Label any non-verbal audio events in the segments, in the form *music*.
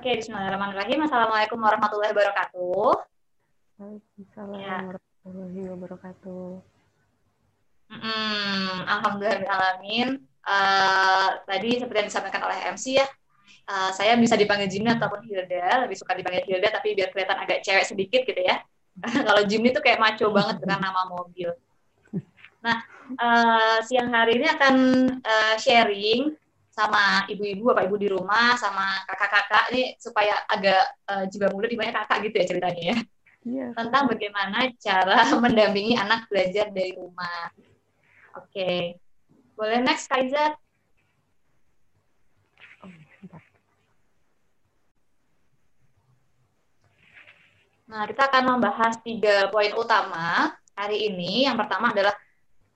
Oke, Bismillahirrahmanirrahim. Assalamualaikum warahmatullahi wabarakatuh. Waalaikumsalam ya. warahmatullahi wabarakatuh. Hmm, Alhamdulillah, Uh, tadi seperti yang disampaikan oleh MC ya, uh, saya bisa dipanggil Jimmy ataupun Hilda, lebih suka dipanggil Hilda tapi biar kelihatan agak cewek sedikit gitu ya. *laughs* Kalau Jimmy itu kayak maco banget dengan nama mobil. Nah, uh, siang hari ini akan uh, sharing sama ibu-ibu, bapak ibu di rumah, sama kakak-kakak ini supaya agak uh, juga muda di banyak kakak gitu ya ceritanya ya. Yeah. Tentang bagaimana cara *laughs* mendampingi anak belajar dari rumah. Oke. Okay. Boleh next, Kaizat? Nah, kita akan membahas tiga poin utama hari ini. Yang pertama adalah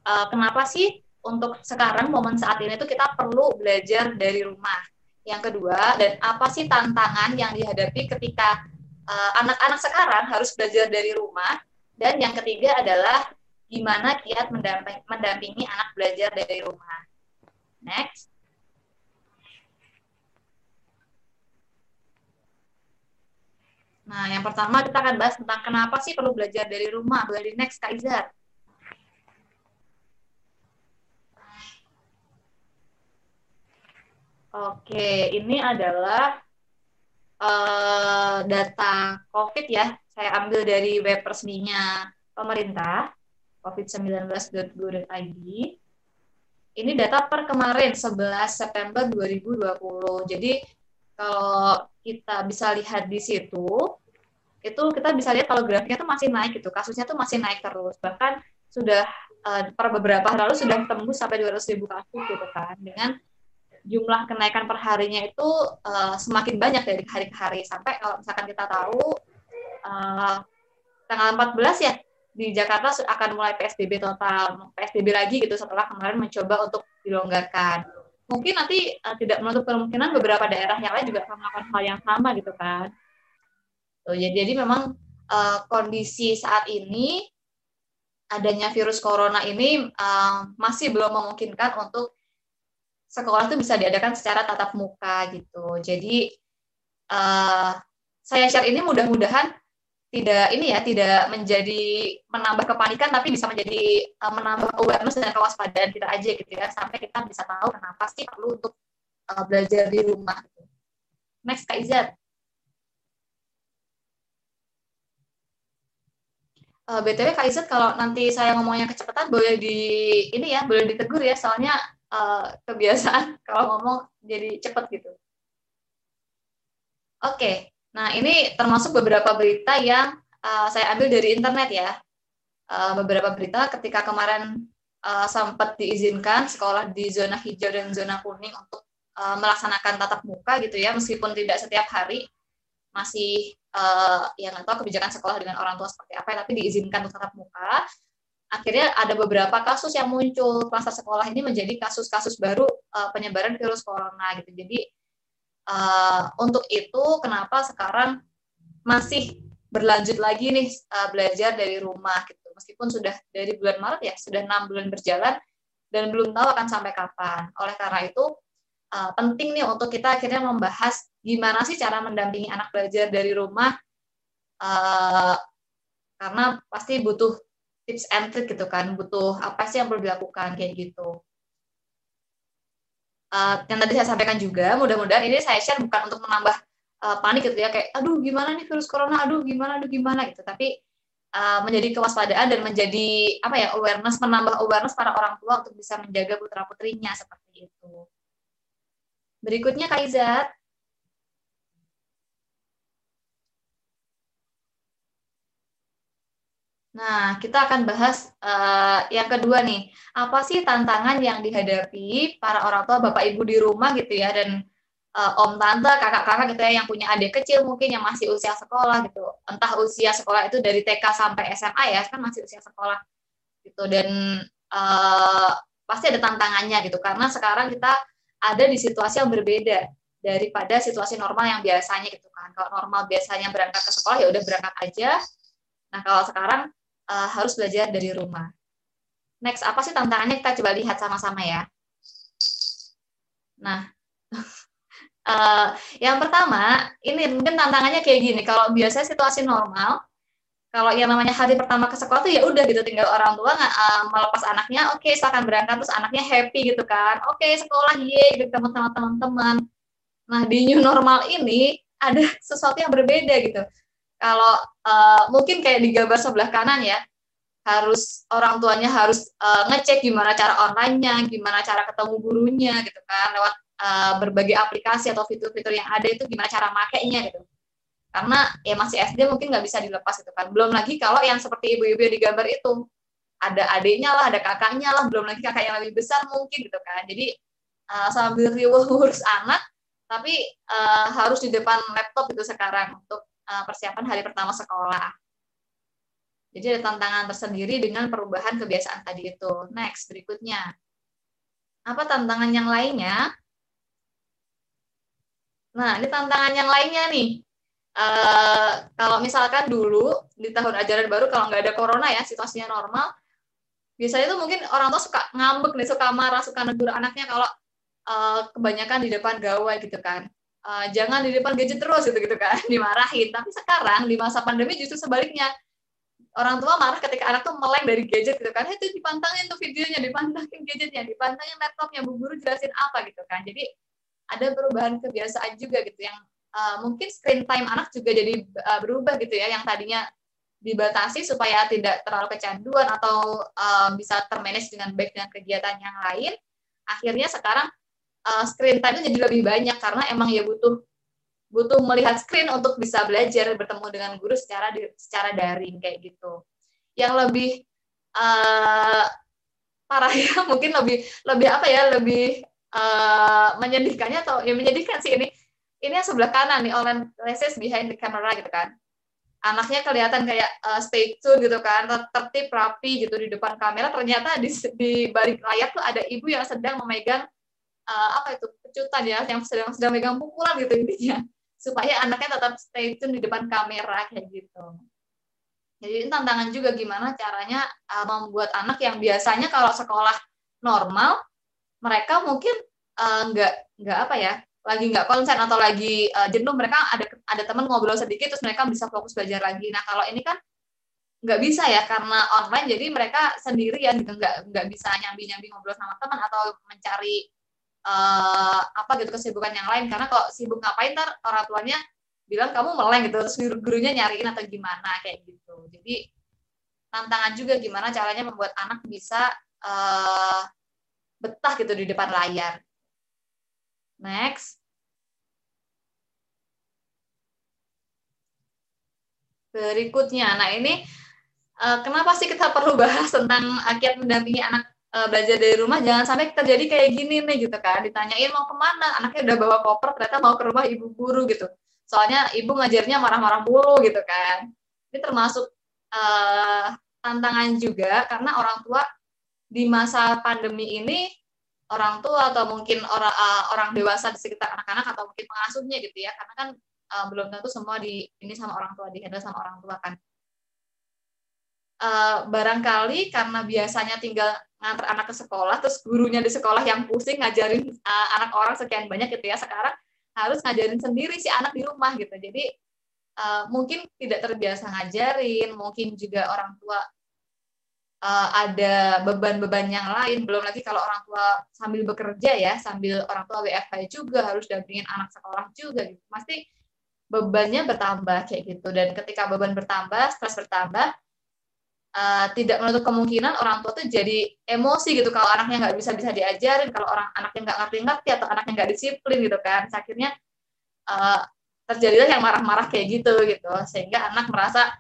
uh, kenapa sih untuk sekarang momen saat ini tuh kita perlu belajar dari rumah. Yang kedua, dan apa sih tantangan yang dihadapi ketika eh, anak-anak uh, sekarang harus belajar dari rumah? Dan yang ketiga adalah gimana kiat mendamping, mendampingi anak belajar dari rumah. Next. Nah, yang pertama kita akan bahas tentang kenapa sih perlu belajar dari rumah. Boleh di next, Kak Izar. Oke, ini adalah uh, data COVID ya. Saya ambil dari web resminya pemerintah, covid19.go.id. Ini data per kemarin, 11 September 2020. Jadi, kalau kita bisa lihat di situ, itu kita bisa lihat kalau grafiknya itu masih naik gitu, kasusnya tuh masih naik terus. Bahkan sudah uh, per beberapa hari lalu sudah tembus sampai 200 ribu kasus gitu kan, dengan jumlah kenaikan perharinya itu uh, semakin banyak dari hari ke hari. Sampai kalau misalkan kita tahu uh, tanggal 14 ya di Jakarta akan mulai PSBB total. PSBB lagi gitu setelah kemarin mencoba untuk dilonggarkan. Mungkin nanti uh, tidak menutup kemungkinan beberapa daerah yang lain juga akan melakukan hal yang sama gitu kan. Tuh, ya, jadi memang uh, kondisi saat ini adanya virus corona ini uh, masih belum memungkinkan untuk sekolah itu bisa diadakan secara tatap muka gitu. Jadi uh, saya share ini mudah-mudahan tidak ini ya tidak menjadi menambah kepanikan tapi bisa menjadi uh, menambah awareness dan kewaspadaan kita aja gitu ya sampai kita bisa tahu kenapa sih perlu untuk uh, belajar di rumah. Next Kak Izat. Uh, BTW Kak Izat kalau nanti saya ngomongnya kecepatan boleh di ini ya boleh ditegur ya soalnya uh, kebiasaan *laughs* kalau ngomong jadi cepet gitu. Oke, okay. nah ini termasuk beberapa berita yang uh, saya ambil dari internet ya. Uh, beberapa berita ketika kemarin uh, sempat diizinkan sekolah di zona hijau dan zona kuning untuk uh, melaksanakan tatap muka gitu ya, meskipun tidak setiap hari, masih uh, ya nggak tahu kebijakan sekolah dengan orang tua seperti apa, tapi diizinkan untuk tatap muka akhirnya ada beberapa kasus yang muncul kluster sekolah ini menjadi kasus-kasus baru uh, penyebaran virus corona gitu. Jadi uh, untuk itu kenapa sekarang masih berlanjut lagi nih uh, belajar dari rumah gitu. Meskipun sudah dari bulan Maret ya sudah enam bulan berjalan dan belum tahu akan sampai kapan. Oleh karena itu penting nih untuk kita akhirnya membahas gimana sih cara mendampingi anak belajar dari rumah karena pasti butuh tips and trick gitu kan butuh apa sih yang perlu dilakukan kayak gitu. Uh, yang tadi saya sampaikan juga mudah-mudahan ini saya share bukan untuk menambah uh, panik gitu ya kayak aduh gimana nih virus corona? Aduh gimana aduh gimana? gitu. Tapi uh, menjadi kewaspadaan dan menjadi apa ya awareness menambah awareness para orang tua untuk bisa menjaga putra putrinya seperti itu. Berikutnya Kaizat Nah, kita akan bahas uh, yang kedua nih. Apa sih tantangan yang dihadapi para orang tua, bapak ibu di rumah gitu ya, dan uh, om tante, kakak-kakak gitu ya, yang punya adik kecil mungkin yang masih usia sekolah gitu. Entah usia sekolah itu dari TK sampai SMA ya, kan masih usia sekolah gitu. Dan uh, pasti ada tantangannya gitu, karena sekarang kita ada di situasi yang berbeda daripada situasi normal yang biasanya gitu kan. Kalau normal biasanya berangkat ke sekolah ya udah berangkat aja. Nah kalau sekarang uh, harus belajar dari rumah. Next, apa sih tantangannya? Kita coba lihat sama-sama ya. Nah, Uh, *laughs* yang pertama, ini mungkin tantangannya kayak gini. Kalau biasanya situasi normal, kalau yang namanya hari pertama ke sekolah tuh ya udah gitu tinggal orang tua nggak uh, melepas anaknya, oke okay, silakan berangkat terus anaknya happy gitu kan, oke okay, sekolah ye gitu ketemu teman-teman. Nah di new normal ini ada *laughs* sesuatu yang berbeda gitu. Kalau uh, mungkin kayak di gambar sebelah kanan ya, harus orang tuanya harus uh, ngecek gimana cara online-nya, gimana cara ketemu gurunya gitu kan lewat uh, berbagai aplikasi atau fitur-fitur yang ada itu gimana cara makainya gitu. Karena ya masih SD mungkin nggak bisa dilepas itu kan. Belum lagi kalau yang seperti ibu-ibu yang digambar itu ada adiknya lah, ada kakaknya lah, belum lagi kakak yang lebih besar mungkin gitu kan. Jadi uh, sambil riuh ngurus *laughs* anak, tapi uh, harus di depan laptop itu sekarang untuk persiapan hari pertama sekolah. Jadi ada tantangan tersendiri dengan perubahan kebiasaan tadi itu. Next, berikutnya. Apa tantangan yang lainnya? Nah, ini tantangan yang lainnya nih. Uh, kalau misalkan dulu di tahun ajaran baru kalau nggak ada corona ya situasinya normal biasanya tuh mungkin orang tua suka ngambek nih suka marah suka negur anaknya kalau uh, kebanyakan di depan gawai gitu kan uh, jangan di depan gadget terus gitu gitu kan *laughs* dimarahin. Tapi sekarang di masa pandemi justru sebaliknya. Orang tua marah ketika anak tuh meleng dari gadget gitu kan. Itu dipantangin tuh videonya dipantangin gadgetnya dipantangin laptopnya bu guru jelasin apa gitu kan. Jadi ada perubahan kebiasaan juga gitu yang uh, mungkin screen time anak juga jadi uh, berubah gitu ya. Yang tadinya dibatasi supaya tidak terlalu kecanduan atau uh, bisa termanage dengan baik dengan kegiatan yang lain akhirnya sekarang uh, screen time jadi lebih banyak karena emang ya butuh butuh melihat screen untuk bisa belajar bertemu dengan guru secara di, secara daring kayak gitu. Yang lebih uh, parah ya *laughs* mungkin lebih lebih apa ya lebih uh, menyedihkannya atau ya menyedihkan sih ini. Ini yang sebelah kanan nih online classes behind the camera gitu kan. Anaknya kelihatan kayak uh, stay tune gitu kan tertib rapi gitu di depan kamera. Ternyata di, di balik layar tuh ada ibu yang sedang memegang uh, apa itu pecutan ya yang sedang sedang megang pukulan gitu intinya *laughs* supaya anaknya tetap stay tune di depan kamera kayak gitu. Jadi ini tantangan juga gimana caranya uh, membuat anak yang biasanya kalau sekolah normal mereka mungkin uh, nggak nggak apa ya lagi nggak konsen atau lagi uh, jenuh mereka ada ada teman ngobrol sedikit terus mereka bisa fokus belajar lagi. Nah kalau ini kan nggak bisa ya karena online jadi mereka sendirian gitu nggak nggak bisa nyambi nyambi ngobrol sama teman atau mencari uh, apa gitu kesibukan yang lain. Karena kalau sibuk ngapain ntar orang tuanya bilang kamu meleng gitu. Terus guru gurunya nyariin atau gimana kayak gitu. Jadi tantangan juga gimana caranya membuat anak bisa uh, betah gitu di depan layar. Next. Berikutnya. Nah ini uh, kenapa sih kita perlu bahas tentang kiat mendampingi anak uh, belajar dari rumah jangan sampai terjadi kayak gini nih gitu kan. Ditanyain mau ke mana anaknya udah bawa koper ternyata mau ke rumah ibu guru gitu. Soalnya ibu ngajarnya marah-marah mulu gitu kan. Ini termasuk uh, tantangan juga karena orang tua di masa pandemi ini orang tua atau mungkin orang uh, orang dewasa di sekitar anak-anak atau mungkin pengasuhnya gitu ya. Karena kan uh, belum tentu semua di ini sama orang tua dihandle sama orang tua kan. Uh, barangkali karena biasanya tinggal ngantar anak ke sekolah, terus gurunya di sekolah yang pusing ngajarin uh, anak orang sekian banyak gitu ya, sekarang harus ngajarin sendiri si anak di rumah gitu. Jadi uh, mungkin tidak terbiasa ngajarin, mungkin juga orang tua uh, ada beban-beban yang lain. Belum lagi kalau orang tua sambil bekerja ya, sambil orang tua WFH juga harus dampingin anak sekolah juga gitu. Pasti bebannya bertambah kayak gitu. Dan ketika beban bertambah, stres bertambah, uh, tidak menutup kemungkinan orang tua tuh jadi emosi gitu kalau anaknya nggak bisa bisa diajarin kalau orang anaknya nggak ngerti-ngerti atau anaknya nggak disiplin gitu kan. Akhirnya uh, terjadilah yang marah-marah kayak gitu gitu. Sehingga anak merasa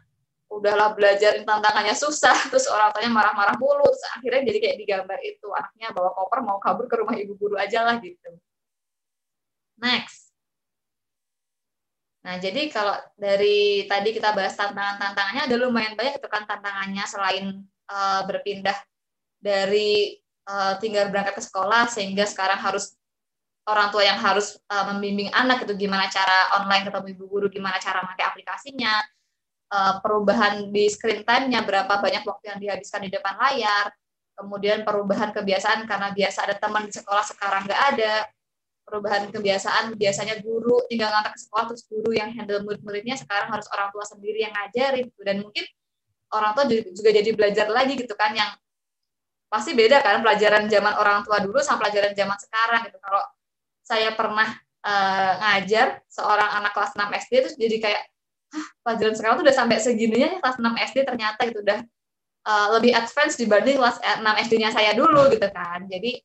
udahlah belajar tantangannya susah. *laughs* Terus orang tuanya marah-marah mulu. Terus akhirnya jadi kayak digambar itu anaknya bawa koper mau kabur ke rumah ibu guru aja lah gitu. Next Nah, jadi kalau dari tadi kita bahas tantangan-tantangannya ada lumayan banyak itu kan tantangannya selain uh, berpindah dari uh, tinggal berangkat ke sekolah sehingga sekarang harus orang tua yang harus uh, membimbing anak itu gimana cara online ketemu ibu guru, gimana cara pakai aplikasinya, uh, perubahan di screen time-nya, berapa banyak waktu yang dihabiskan di depan layar, kemudian perubahan kebiasaan karena biasa ada teman di sekolah sekarang nggak ada, perubahan kebiasaan biasanya guru tinggal ngantar ke sekolah terus guru yang handle murid-muridnya sekarang harus orang tua sendiri yang ngajarin gitu. dan mungkin orang tua juga jadi belajar lagi gitu kan yang pasti beda kan pelajaran zaman orang tua dulu sama pelajaran zaman sekarang gitu. Kalau saya pernah uh, ngajar seorang anak kelas 6 SD terus jadi kayak Hah, pelajaran sekarang tuh udah sampai segininya ya kelas 6 SD ternyata gitu. Udah uh, lebih advance dibanding kelas 6 SD-nya saya dulu gitu kan. Jadi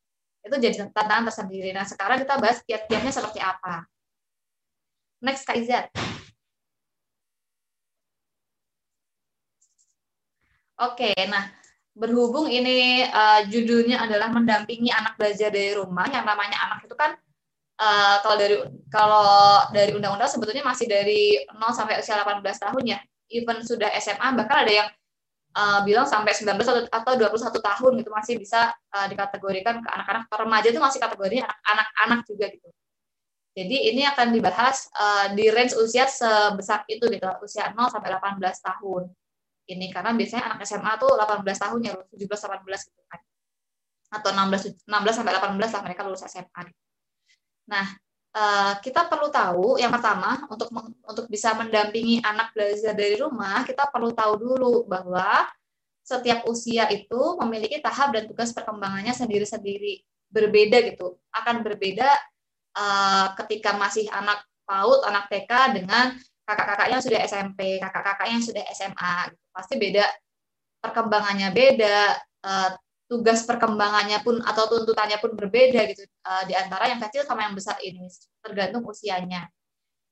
itu jadi tantangan tersendiri. Nah, sekarang kita bahas kiat-kiatnya seperti apa. Next, Kak Izat. Oke, nah berhubung ini uh, judulnya adalah mendampingi anak belajar dari rumah, yang namanya anak itu kan uh, kalau dari kalau dari undang-undang sebetulnya masih dari 0 sampai usia 18 tahun ya. Even sudah SMA bahkan ada yang uh, bilang sampai 19 atau 21 tahun gitu masih bisa uh, dikategorikan ke anak-anak remaja itu masih kategorinya anak-anak juga gitu. Jadi ini akan dibahas uh, di range usia sebesar itu gitu, usia 0 sampai 18 tahun. Ini karena biasanya anak SMA tuh 18 tahun ya, 17 18 gitu kan. Atau 16 16 sampai 18 lah mereka lulus SMA. Gitu. Nah, uh, kita perlu tahu yang pertama untuk untuk bisa mendampingi anak belajar dari rumah kita perlu tahu dulu bahwa setiap usia itu memiliki tahap dan tugas perkembangannya sendiri-sendiri berbeda gitu akan berbeda uh, ketika masih anak PAUD anak TK dengan kakak-kakaknya yang sudah SMP kakak-kakaknya yang sudah SMA gitu. pasti beda perkembangannya beda uh, tugas perkembangannya pun atau tuntutannya pun berbeda gitu uh, di antara yang kecil sama yang besar ini tergantung usianya.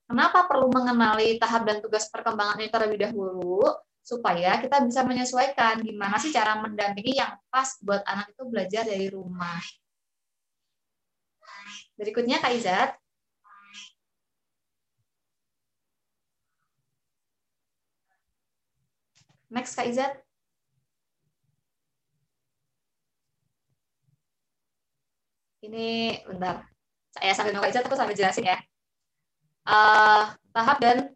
Kenapa perlu mengenali tahap dan tugas perkembangan ini terlebih dahulu supaya kita bisa menyesuaikan gimana sih cara mendampingi yang pas buat anak itu belajar dari rumah. Berikutnya Kak Izat. Next Kak Izat. Ini bentar. Saya sambil nunggu aja aku sambil jelasin ya. Uh, tahap dan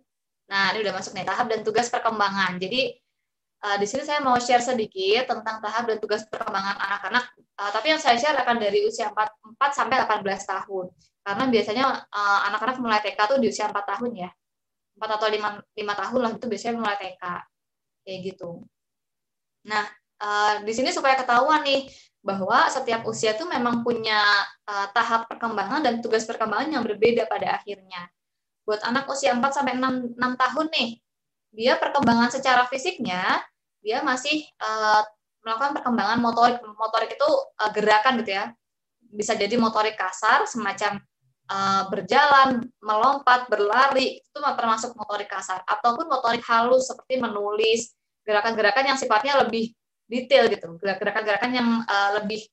nah ini udah masuk nih. Tahap dan tugas perkembangan. Jadi uh, di sini saya mau share sedikit tentang tahap dan tugas perkembangan anak-anak. Uh, tapi yang saya share akan dari usia 4, 4 sampai 18 tahun. Karena biasanya anak-anak uh, mulai TK tuh di usia 4 tahun ya. 4 atau 5, 5 tahun lah itu biasanya mulai TK kayak gitu. Nah uh, di sini supaya ketahuan nih bahwa setiap usia itu memang punya uh, tahap perkembangan dan tugas perkembangan yang berbeda pada akhirnya. Buat anak usia 4 sampai 6, 6 tahun nih, dia perkembangan secara fisiknya dia masih uh, melakukan perkembangan motorik. Motorik itu uh, gerakan gitu ya. Bisa jadi motorik kasar semacam uh, berjalan, melompat, berlari, itu termasuk motorik kasar ataupun motorik halus seperti menulis, gerakan-gerakan yang sifatnya lebih detail gitu gerakan-gerakan yang uh, lebih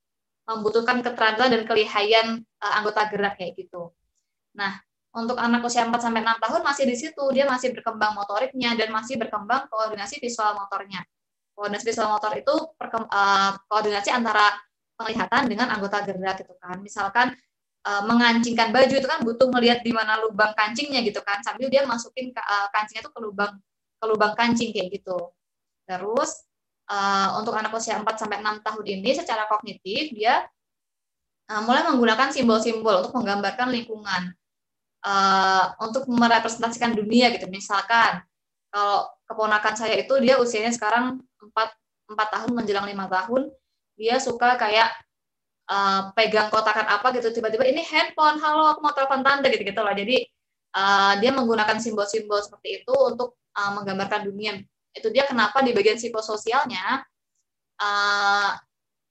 membutuhkan keterampilan dan kelihayan uh, anggota gerak kayak gitu. Nah, untuk anak usia 4 sampai 6 tahun masih di situ, dia masih berkembang motoriknya dan masih berkembang koordinasi visual motornya. Koordinasi visual motor itu uh, koordinasi antara penglihatan dengan anggota gerak gitu kan. Misalkan mengancingkan baju itu kan butuh melihat di mana lubang kancingnya gitu kan, sambil dia masukin kancingnya itu ke lubang ke lubang kancing kayak gitu. Terus uh, untuk anak usia 4 sampai 6 tahun ini secara kognitif dia uh, mulai menggunakan simbol-simbol untuk menggambarkan lingkungan uh, untuk merepresentasikan dunia gitu. Misalkan kalau keponakan saya itu dia usianya sekarang 4 4 tahun menjelang lima tahun, dia suka kayak uh, pegang kotakan apa gitu tiba-tiba ini handphone, halo aku mau telepon tante gitu-gitu loh. Jadi uh, dia menggunakan simbol-simbol seperti itu untuk uh, menggambarkan dunia itu dia kenapa di bagian psikososialnya uh,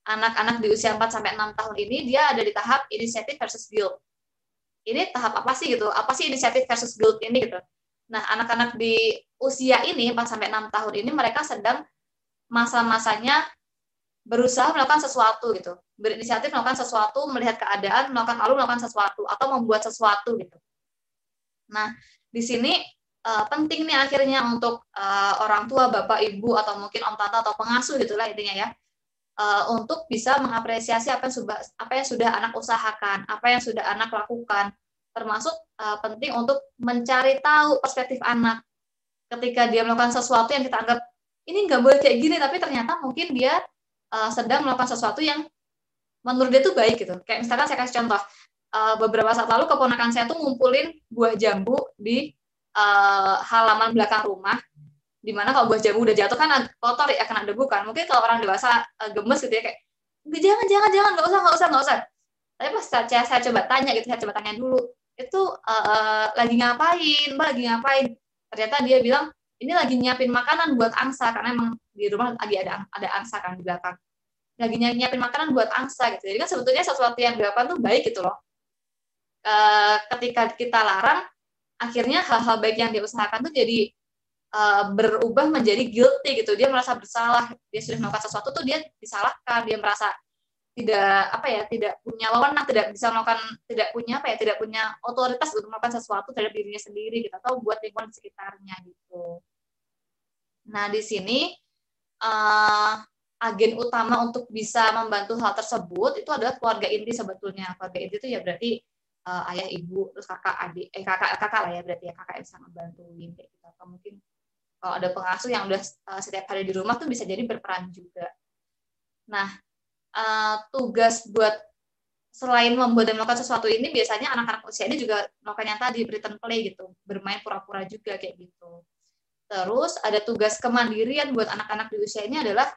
anak-anak di usia 4 sampai 6 tahun ini dia ada di tahap inisiatif versus guilt. Ini tahap apa sih gitu? Apa sih inisiatif versus guilt ini gitu? Nah, anak-anak di usia ini 4 sampai 6 tahun ini mereka sedang masa-masanya berusaha melakukan sesuatu gitu. Berinisiatif melakukan sesuatu, melihat keadaan, melakukan lalu melakukan sesuatu atau membuat sesuatu gitu. Nah, di sini uh, penting nih akhirnya untuk uh, orang tua, bapak, ibu atau mungkin om tante atau pengasuh gitulah intinya ya. Uh, untuk bisa mengapresiasi apa yang sudah apa yang sudah anak usahakan, apa yang sudah anak lakukan, termasuk uh, penting untuk mencari tahu perspektif anak ketika dia melakukan sesuatu yang kita anggap ini nggak boleh kayak gini, tapi ternyata mungkin dia uh, sedang melakukan sesuatu yang menurut dia tuh baik gitu. Kayak misalkan saya kasih contoh, uh, beberapa saat lalu keponakan saya tuh ngumpulin buah jambu di uh, halaman belakang rumah di mana kalau buah jambu udah jatuh kan kotor ya kena debu kan. Mungkin kalau orang dewasa uh, gemes gitu ya kayak jangan jangan jangan nggak usah nggak usah nggak usah. Tapi pas saya, saya coba tanya gitu saya coba tanya dulu itu uh, lagi ngapain? Mbak lagi ngapain? Ternyata dia bilang ini lagi nyiapin makanan buat angsa karena emang di rumah lagi ada ada angsa kan di belakang. Lagi nyiapin makanan buat angsa gitu. Jadi kan sebetulnya sesuatu yang dilakukan tuh baik gitu loh. E, ketika kita larang akhirnya hal-hal baik yang diusahakan tuh jadi e, berubah menjadi guilty gitu. Dia merasa bersalah dia sudah melakukan sesuatu tuh dia disalahkan. Dia merasa tidak apa ya tidak punya wewenang tidak bisa melakukan tidak punya apa ya tidak punya otoritas untuk melakukan sesuatu terhadap dirinya sendiri gitu atau buat lingkungan sekitarnya gitu. Nah di sini uh, agen utama untuk bisa membantu hal tersebut itu adalah keluarga inti sebetulnya. Keluarga inti itu ya berarti uh, ayah ibu terus kakak adik eh kakak kakak lah ya berarti ya kakak yang bisa ngebantuin kayak gitu. Atau mungkin kalau ada pengasuh yang udah uh, setiap hari di rumah tuh bisa jadi berperan juga. Nah uh, tugas buat selain membuat dan melakukan sesuatu ini biasanya anak-anak usia ini juga melakukan yang tadi pretend play gitu. Bermain pura-pura juga kayak gitu. Terus ada tugas kemandirian buat anak-anak di usia ini adalah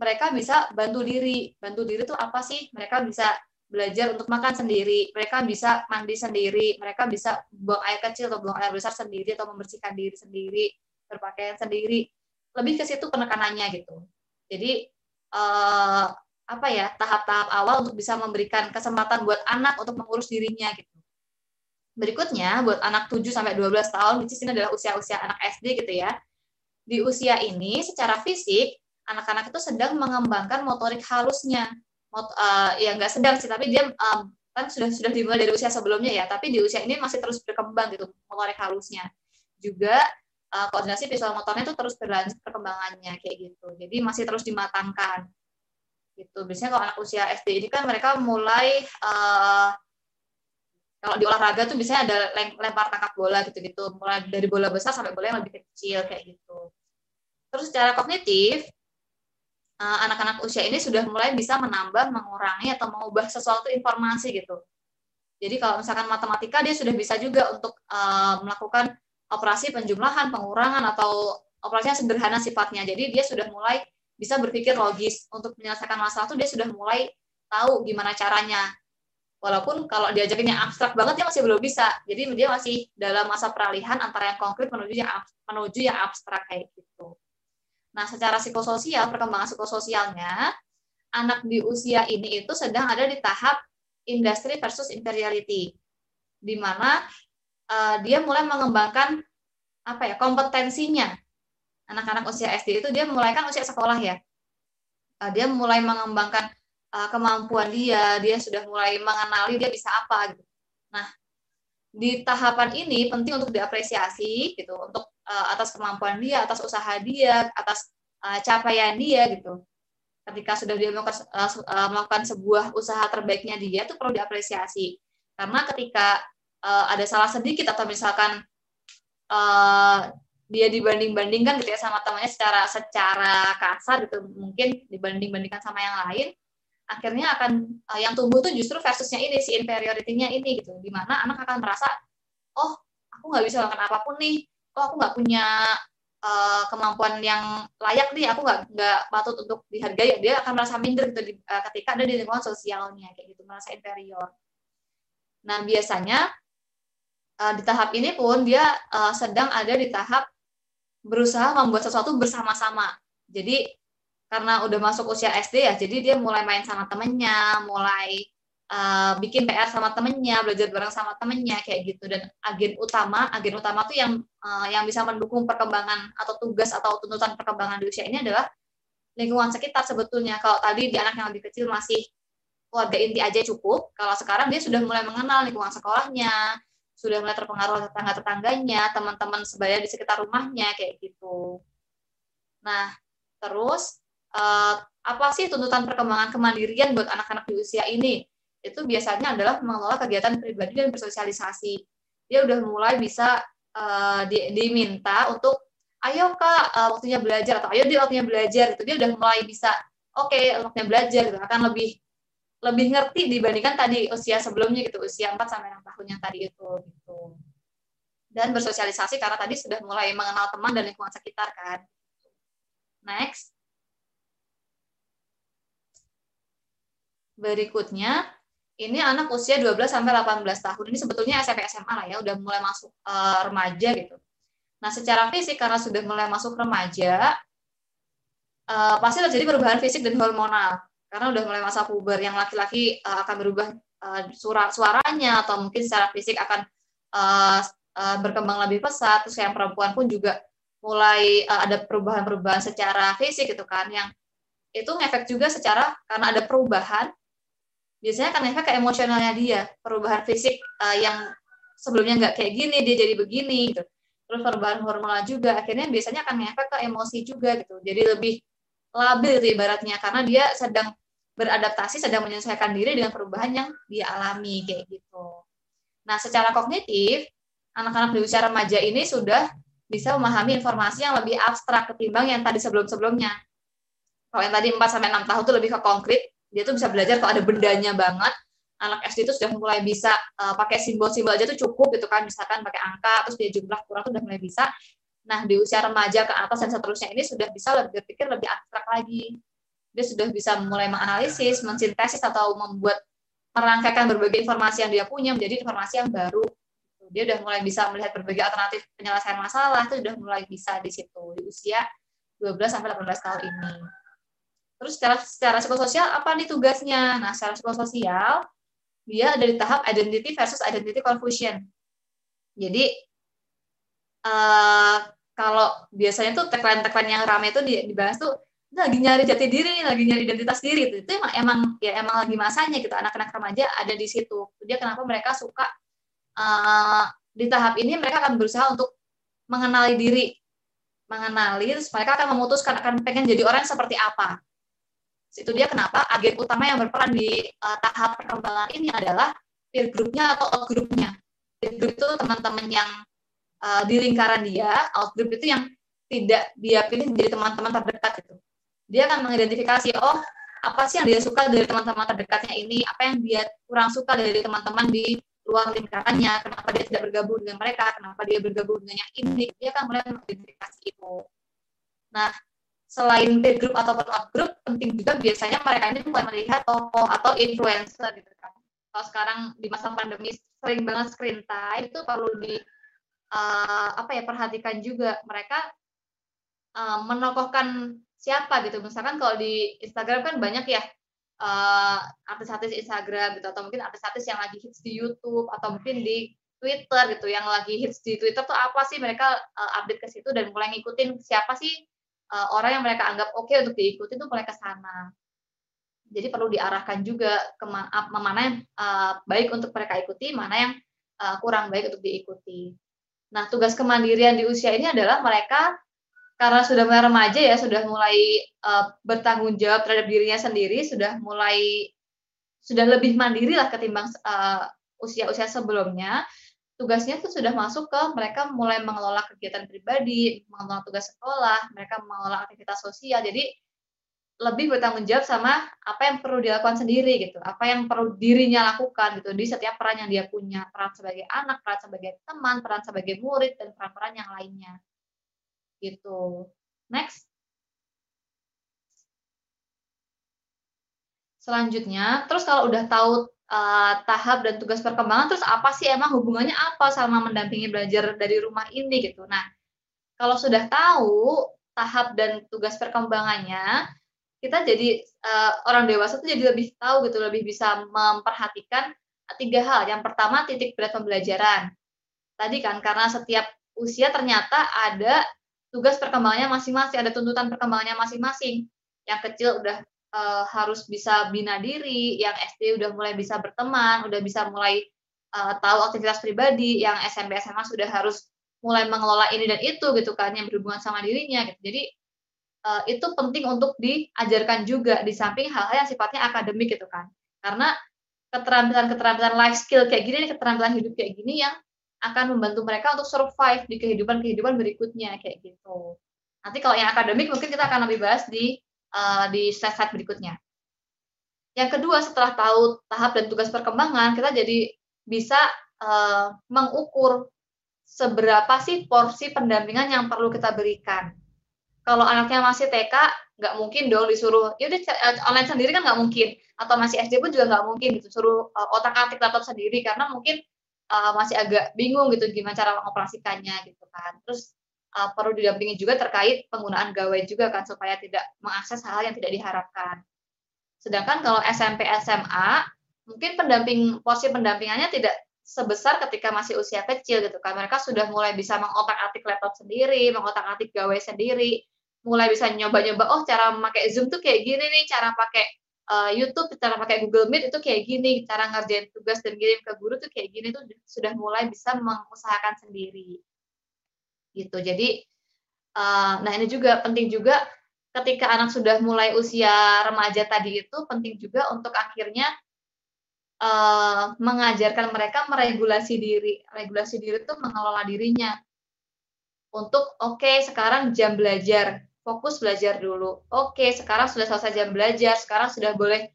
mereka bisa bantu diri. Bantu diri itu apa sih? Mereka bisa belajar untuk makan sendiri mereka bisa mandi sendiri mereka bisa buang air kecil atau buang air besar sendiri atau membersihkan diri sendiri berpakaian sendiri lebih ke situ penekanannya gitu jadi uh, apa ya tahap-tahap awal untuk bisa memberikan kesempatan buat anak untuk mengurus dirinya gitu. Berikutnya buat anak 7 sampai 12 tahun, which ini adalah usia-usia anak SD gitu ya. Di usia ini secara fisik anak-anak itu sedang mengembangkan motorik halusnya. Uh, ya nggak sedang sih, tapi dia um, kan sudah sudah dimulai dari usia sebelumnya ya, tapi di usia ini masih terus berkembang gitu motorik halusnya. Juga uh, koordinasi visual motornya itu terus berlanjut perkembangannya kayak gitu. Jadi masih terus dimatangkan gitu biasanya kalau anak usia SD ini kan mereka mulai uh, kalau di olahraga tuh biasanya ada lempar tangkap bola gitu-gitu mulai dari bola besar sampai bola yang lebih kecil kayak gitu terus secara kognitif uh, anak-anak usia ini sudah mulai bisa menambah mengurangi atau mengubah sesuatu informasi gitu. Jadi kalau misalkan matematika dia sudah bisa juga untuk uh, melakukan operasi penjumlahan pengurangan atau operasinya sederhana sifatnya. Jadi dia sudah mulai bisa berpikir logis. Untuk menyelesaikan masalah itu dia sudah mulai tahu gimana caranya. Walaupun kalau diajakin yang abstrak banget dia masih belum bisa. Jadi dia masih dalam masa peralihan antara yang konkret menuju yang menuju yang abstrak kayak gitu nah secara psikososial perkembangan psikososialnya anak di usia ini itu sedang ada di tahap industri versus inferiority di mana uh, dia mulai mengembangkan apa ya kompetensinya. Anak-anak usia SD itu dia mulai kan usia sekolah ya. Uh, dia mulai mengembangkan uh, kemampuan dia dia sudah mulai mengenali dia bisa apa gitu. Nah di tahapan ini penting untuk diapresiasi gitu untuk uh, atas kemampuan dia atas usaha dia atas uh, capaian dia gitu. Ketika sudah dia melakukan, uh, melakukan sebuah usaha terbaiknya dia itu perlu diapresiasi. Karena ketika ada salah sedikit atau misalkan dia dibanding-bandingkan gitu ya sama temannya secara secara kasar gitu mungkin dibanding-bandingkan sama yang lain akhirnya akan uh, yang tumbuh tuh justru versusnya ini si inferiority-nya ini gitu. Di mana anak akan merasa oh aku nggak bisa melakukan apa pun nih oh aku nggak punya uh, kemampuan yang layak nih aku nggak nggak patut untuk dihargai dia akan merasa minder gitu di, uh, ketika ada di lingkungan sosialnya kayak gitu merasa inferior nah biasanya uh, di tahap ini pun dia uh, sedang ada di tahap berusaha membuat sesuatu bersama-sama. Jadi karena udah masuk usia SD ya, jadi dia mulai main sama temennya, mulai uh, bikin PR sama temennya, belajar bareng sama temennya kayak gitu. Dan agen utama, agen utama tuh yang uh, yang bisa mendukung perkembangan atau tugas atau tuntutan perkembangan di usia ini adalah lingkungan sekitar sebetulnya. Kalau tadi di anak yang lebih kecil masih keluarga inti aja cukup, kalau sekarang dia sudah mulai mengenal lingkungan sekolahnya, sudah mulai terpengaruh tetangga-tetangganya, teman-teman sebaya di sekitar rumahnya kayak gitu. Nah, terus uh, apa sih tuntutan perkembangan kemandirian buat anak-anak di usia ini? Itu biasanya adalah mengelola kegiatan pribadi dan bersosialisasi. Dia udah mulai bisa uh, di, diminta untuk ayo kak uh, waktunya belajar atau ayo dia waktunya belajar itu dia udah mulai bisa oke okay, waktunya belajar gitu akan lebih lebih ngerti dibandingkan tadi usia sebelumnya gitu, usia 4 sampai 6 tahun yang tadi itu gitu. Dan bersosialisasi karena tadi sudah mulai mengenal teman dan lingkungan sekitar kan. Next. Berikutnya, ini anak usia 12 sampai 18 tahun. Ini sebetulnya SMP SMA lah ya, udah mulai masuk uh, remaja gitu. Nah, secara fisik karena sudah mulai masuk remaja, uh, pasti terjadi perubahan fisik dan hormonal karena udah mulai masa puber yang laki-laki uh, akan berubah uh, suara suaranya atau mungkin secara fisik akan uh, uh, berkembang lebih pesat terus yang perempuan pun juga mulai uh, ada perubahan-perubahan secara fisik gitu kan yang itu ngefek juga secara karena ada perubahan biasanya kan ngefek ke emosionalnya dia perubahan fisik uh, yang sebelumnya nggak kayak gini dia jadi begini gitu terus perubahan hormonal juga akhirnya biasanya akan ngefek ke emosi juga gitu jadi lebih labil tuh ibaratnya karena dia sedang beradaptasi sedang menyesuaikan diri dengan perubahan yang dia alami kayak gitu. Nah, secara kognitif, anak-anak di usia remaja ini sudah bisa memahami informasi yang lebih abstrak ketimbang yang tadi sebelum-sebelumnya. Kalau yang tadi 4 sampai 6 tahun itu lebih ke konkret, dia tuh bisa belajar kalau ada bendanya banget. Anak SD itu sudah mulai bisa uh, pakai simbol-simbol aja tuh cukup gitu kan, misalkan pakai angka terus dia jumlah kurang tuh udah mulai bisa. Nah, di usia remaja ke atas dan seterusnya ini sudah bisa lebih berpikir lebih abstrak lagi dia sudah bisa mulai menganalisis, mensintesis atau membuat merangkaikan berbagai informasi yang dia punya menjadi informasi yang baru. Dia sudah mulai bisa melihat berbagai alternatif penyelesaian masalah, itu sudah mulai bisa di situ di usia 12 sampai 18 tahun ini. Terus secara secara psikososial apa nih tugasnya? Nah, secara psikososial dia ada di tahap identity versus identity confusion. Jadi uh, kalau biasanya tuh tagline-tagline yang ramai itu dibahas tuh lagi nyari jati diri lagi nyari identitas diri. Itu, itu emang emang ya emang lagi masanya gitu. Anak-anak remaja ada di situ. Dia kenapa mereka suka uh, di tahap ini mereka akan berusaha untuk mengenali diri. Mengenali terus mereka akan memutuskan akan pengen jadi orang seperti apa itu dia kenapa agen utama yang berperan di uh, tahap perkembangan ini adalah peer groupnya atau out groupnya. Peer group itu teman-teman yang uh, di lingkaran dia out group itu yang tidak dia pilih menjadi teman-teman terdekat itu dia akan mengidentifikasi oh apa sih yang dia suka dari teman-teman terdekatnya ini? Apa yang dia kurang suka dari teman-teman di luar lingkarannya? Kenapa dia tidak bergabung dengan mereka? Kenapa dia bergabung dengan yang ini? Dia akan mulai mengidentifikasi itu nah selain peer group ataupun out group penting juga biasanya mereka ini mulai melihat tokoh atau influencer gitu kan. Kalau sekarang di masa pandemi sering banget screen time itu perlu di uh, apa ya perhatikan juga. Mereka uh, menokohkan siapa gitu. Misalkan kalau di Instagram kan banyak ya uh, artis-artis Instagram gitu atau mungkin artis-artis yang lagi hits di YouTube atau mungkin di Twitter gitu. Yang lagi hits di Twitter tuh apa sih? Mereka uh, update ke situ dan mulai ngikutin siapa sih uh, orang yang mereka anggap oke okay untuk diikuti tuh mulai ke sana jadi perlu diarahkan juga ke mana yang uh, baik untuk mereka ikuti mana yang uh, kurang baik untuk diikuti nah tugas kemandirian di usia ini adalah mereka karena sudah mulai remaja ya, sudah mulai uh, bertanggung jawab terhadap dirinya sendiri, sudah mulai sudah lebih mandiri lah ketimbang usia usia-usia sebelumnya. Tugasnya tuh sudah masuk ke mereka mulai mengelola kegiatan pribadi, mengelola tugas sekolah, mereka mengelola aktivitas sosial. Jadi lebih bertanggung jawab sama apa yang perlu dilakukan sendiri gitu, apa yang perlu dirinya lakukan gitu di setiap peran yang dia punya, peran sebagai anak, peran sebagai teman, peran sebagai murid dan peran-peran yang lainnya gitu. Next. Selanjutnya, terus kalau udah tahu uh, tahap dan tugas perkembangan, terus apa sih emang hubungannya apa sama mendampingi belajar dari rumah ini gitu. Nah, kalau sudah tahu tahap dan tugas perkembangannya, kita jadi uh, orang dewasa tuh jadi lebih tahu gitu, lebih bisa memperhatikan tiga hal. Yang pertama titik berat pembelajaran. Tadi kan karena setiap usia ternyata ada tugas perkembangannya masing-masing, ada tuntutan perkembangannya masing-masing. Yang kecil udah e, harus bisa bina diri, yang SD udah mulai bisa berteman, udah bisa mulai e, tahu aktivitas pribadi, yang SMP SMA sudah harus mulai mengelola ini dan itu gitu kan, yang berhubungan sama dirinya gitu. Jadi e, itu penting untuk diajarkan juga di samping hal-hal yang sifatnya akademik gitu kan. Karena keterampilan-keterampilan life skill kayak gini, keterampilan hidup kayak gini yang akan membantu mereka untuk survive di kehidupan-kehidupan berikutnya kayak gitu. Nanti kalau yang akademik mungkin kita akan lebih bahas di uh, di slide-slide berikutnya. Yang kedua, setelah tahu tahap dan tugas perkembangan, kita jadi bisa uh, mengukur seberapa sih porsi pendampingan yang perlu kita berikan. Kalau anaknya masih TK, nggak mungkin dong disuruh, ya udah eh, online sendiri kan nggak mungkin. Atau masih SD pun juga nggak mungkin gitu, suruh uh, otak-atik laptop sendiri karena mungkin masih agak bingung gitu gimana cara mengoperasikannya gitu kan. Terus uh, perlu didampingi juga terkait penggunaan gawai juga kan supaya tidak mengakses hal-hal yang tidak diharapkan. Sedangkan kalau SMP SMA mungkin pendamping porsi pendampingannya tidak sebesar ketika masih usia kecil gitu kan. Mereka sudah mulai bisa mengotak-atik laptop sendiri, mengotak-atik gawai sendiri, mulai bisa nyoba-nyoba oh cara memakai Zoom tuh kayak gini nih, cara pakai uh, YouTube, cara pakai Google Meet itu kayak gini, cara ngerjain tugas dan kirim ke guru tuh kayak gini tuh sudah mulai bisa mengusahakan sendiri. Gitu. Jadi uh, nah ini juga penting juga ketika anak sudah mulai usia remaja tadi itu penting juga untuk akhirnya uh, mengajarkan mereka meregulasi diri. Regulasi diri itu mengelola dirinya. Untuk oke okay, sekarang jam belajar, fokus belajar dulu. Oke okay, sekarang sudah selesai jam belajar, sekarang sudah boleh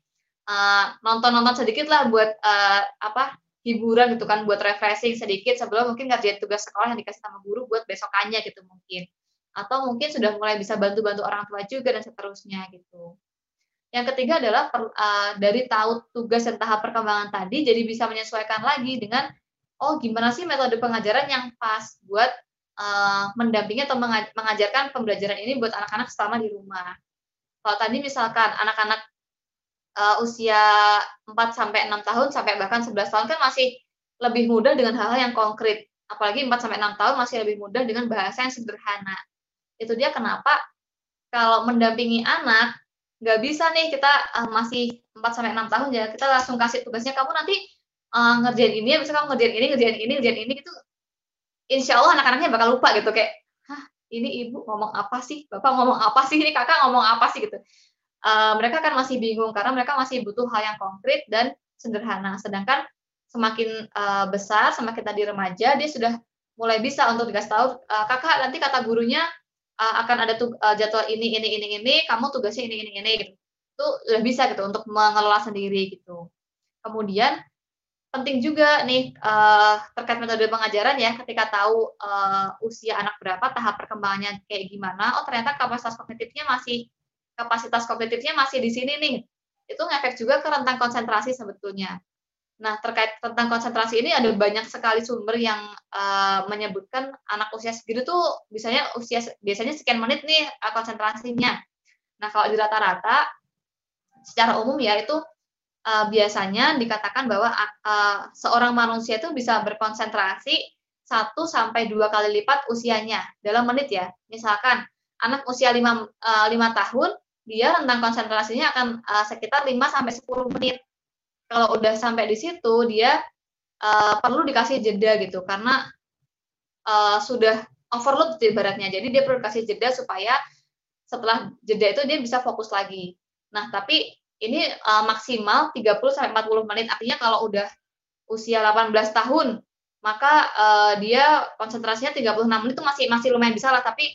uh, nonton-nonton sedikit lah buat uh, apa hiburan gitu kan, buat refreshing sedikit sebelum mungkin ngerjain tugas sekolah yang dikasih sama guru buat besokannya gitu mungkin atau mungkin sudah mulai bisa bantu-bantu orang tua juga dan seterusnya gitu. Yang ketiga adalah per, uh, dari tahu tugas dan tahap perkembangan tadi jadi bisa menyesuaikan lagi dengan oh gimana sih metode pengajaran yang pas buat uh, mendampingi atau mengajarkan pembelajaran ini buat anak-anak selama di rumah. Kalau tadi misalkan anak-anak uh, usia 4 sampai 6 tahun sampai bahkan 11 tahun kan masih lebih mudah dengan hal-hal yang konkret. Apalagi 4 sampai 6 tahun masih lebih mudah dengan bahasa yang sederhana. Itu dia kenapa kalau mendampingi anak nggak bisa nih kita uh, masih 4 sampai enam tahun ya kita langsung kasih tugasnya kamu nanti uh, ngerjain ini ya bisa kamu ngerjain ini ngerjain ini ngerjain ini gitu. Insya Allah anak-anaknya bakal lupa gitu kayak ini ibu ngomong apa sih? Bapak ngomong apa sih? Ini kakak ngomong apa sih? gitu uh, mereka kan masih bingung karena mereka masih butuh hal yang konkret dan sederhana. Sedangkan semakin uh, besar semakin tadi remaja dia sudah mulai bisa untuk dikasih tahu uh, kakak nanti kata gurunya uh, akan ada tug, uh, jadwal ini ini ini ini kamu tugasnya ini ini ini gitu. Itu udah bisa gitu untuk mengelola sendiri gitu. Kemudian penting juga nih uh, terkait metode pengajaran ya ketika tahu uh, usia anak berapa tahap perkembangannya kayak gimana oh ternyata kapasitas kognitifnya masih kapasitas kognitifnya masih di sini nih itu ngefek juga ke rentang konsentrasi sebetulnya Nah, terkait tentang konsentrasi ini ada banyak sekali sumber yang uh, menyebutkan anak usia segitu tuh biasanya usia biasanya sekian menit nih uh, konsentrasinya. Nah, kalau di rata-rata secara umum ya itu uh, biasanya dikatakan bahwa uh, seorang manusia itu bisa berkonsentrasi satu sampai dua kali lipat usianya dalam menit ya. Misalkan anak usia 5 uh, 5 tahun, dia rentang konsentrasinya akan uh, sekitar 5 sampai 10 menit kalau udah sampai di situ dia uh, perlu dikasih jeda gitu karena uh, sudah overload ibaratnya. Jadi dia perlu kasih jeda supaya setelah jeda itu dia bisa fokus lagi. Nah, tapi ini uh, maksimal 30 sampai 40 menit. Artinya kalau udah usia 18 tahun, maka uh, dia konsentrasinya 36 menit itu masih masih lumayan bisa lah, tapi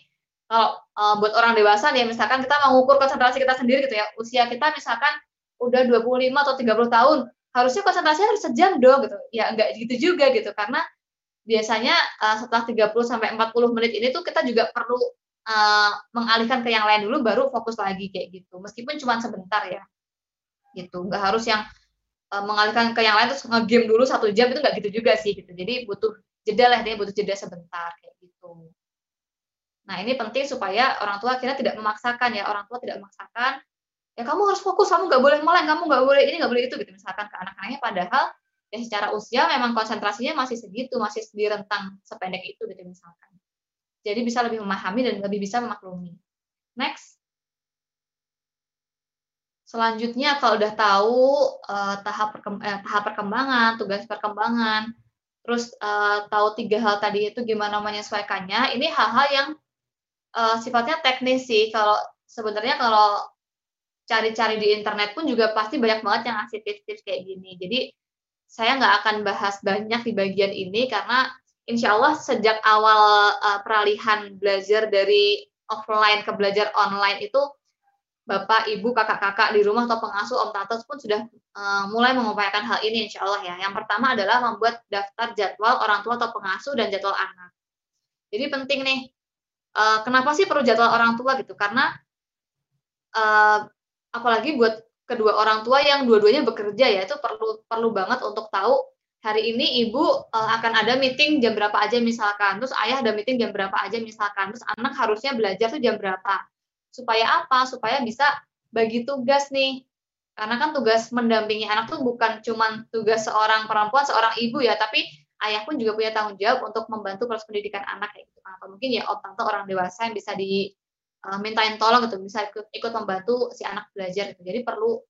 kalau uh, buat orang dewasa nih misalkan kita mengukur konsentrasi kita sendiri gitu ya. Usia kita misalkan udah 25 atau 30 tahun harusnya konsentrasinya harus sejam dong gitu. Ya enggak gitu juga gitu. Karena biasanya uh, setelah 30 sampai 40 menit ini tuh kita juga perlu uh, mengalihkan ke yang lain dulu baru fokus lagi kayak gitu. Meskipun cuma sebentar ya. Gitu. Nggak harus yang uh, mengalihkan ke yang lain terus ngegame dulu satu jam itu nggak gitu juga sih gitu. Jadi butuh jeda lah dia butuh jeda sebentar kayak gitu nah ini penting supaya orang tua akhirnya tidak memaksakan ya. Orang tua tidak memaksakan ya kamu harus fokus kamu nggak boleh meleng kamu nggak boleh ini nggak boleh itu gitu. Misalkan ke anak-anaknya padahal ya secara usia memang konsentrasinya masih segitu masih di rentang sependek itu gitu misalkan. Jadi bisa lebih memahami dan lebih bisa memaklumi. Next. Selanjutnya kalau udah tahu uh, tahap perkem eh, tahap perkembangan tugas perkembangan terus uh, tahu tiga hal tadi itu gimana menyesuaikannya ini hal-hal yang uh, sifatnya teknis sih kalau sebenarnya kalau cari-cari di internet pun juga pasti banyak banget yang ngasih tips-tips kayak gini. Jadi saya nggak akan bahas banyak di bagian ini karena insya Allah sejak awal uh, peralihan belajar dari offline ke belajar online itu bapak, ibu, kakak-kakak di rumah atau pengasuh, om tante pun sudah uh, mulai mengupayakan hal ini insya Allah ya. Yang pertama adalah membuat daftar jadwal orang tua atau pengasuh dan jadwal anak. Jadi penting nih, uh, kenapa sih perlu jadwal orang tua gitu? Karena uh, apalagi buat kedua orang tua yang dua-duanya bekerja ya, itu perlu perlu banget untuk tahu hari ini ibu uh, akan ada meeting jam berapa aja misalkan, terus ayah ada meeting jam berapa aja misalkan, terus anak harusnya belajar tuh jam berapa supaya apa? Supaya bisa bagi tugas nih. Karena kan tugas mendampingi anak tuh bukan cuma tugas seorang perempuan, seorang ibu ya, tapi ayah pun juga punya tanggung jawab untuk membantu proses pendidikan anak kayak gitu. Atau mungkin ya om tante orang dewasa yang bisa di uh, mintain tolong gitu, bisa ikut, ikut membantu si anak belajar gitu. Jadi perlu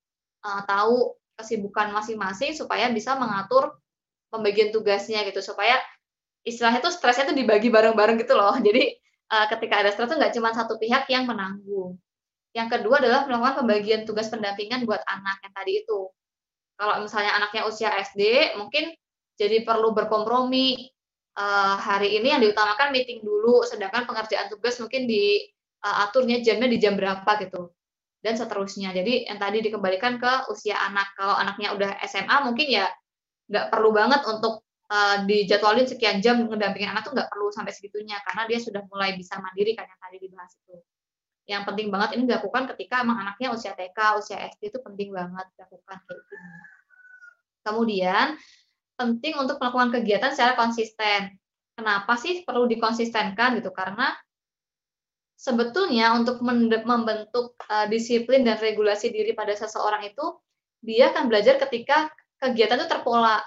uh, tahu kesibukan masing-masing supaya bisa mengatur pembagian tugasnya gitu supaya istilahnya tuh stresnya tuh dibagi bareng-bareng gitu loh. Jadi uh, ketika ada stres itu nggak cuma satu pihak yang menanggung. Yang kedua adalah melakukan pembagian tugas pendampingan buat anak yang tadi itu. Kalau misalnya anaknya usia SD, mungkin jadi perlu berkompromi. Uh, hari ini yang diutamakan meeting dulu, sedangkan pengerjaan tugas mungkin diaturnya uh, jamnya di jam berapa gitu. Dan seterusnya. Jadi yang tadi dikembalikan ke usia anak. Kalau anaknya udah SMA mungkin ya nggak perlu banget untuk uh, dijadwalin sekian jam ngedampingin anak tuh nggak perlu sampai segitunya karena dia sudah mulai bisa mandiri kan yang tadi dibahas itu. Yang penting banget ini dilakukan ketika emang anaknya usia TK, usia SD itu penting banget dilakukan kayak gini. Kemudian penting untuk melakukan kegiatan secara konsisten. Kenapa sih perlu dikonsistenkan gitu? Karena sebetulnya untuk membentuk uh, disiplin dan regulasi diri pada seseorang itu dia akan belajar ketika kegiatan itu terpola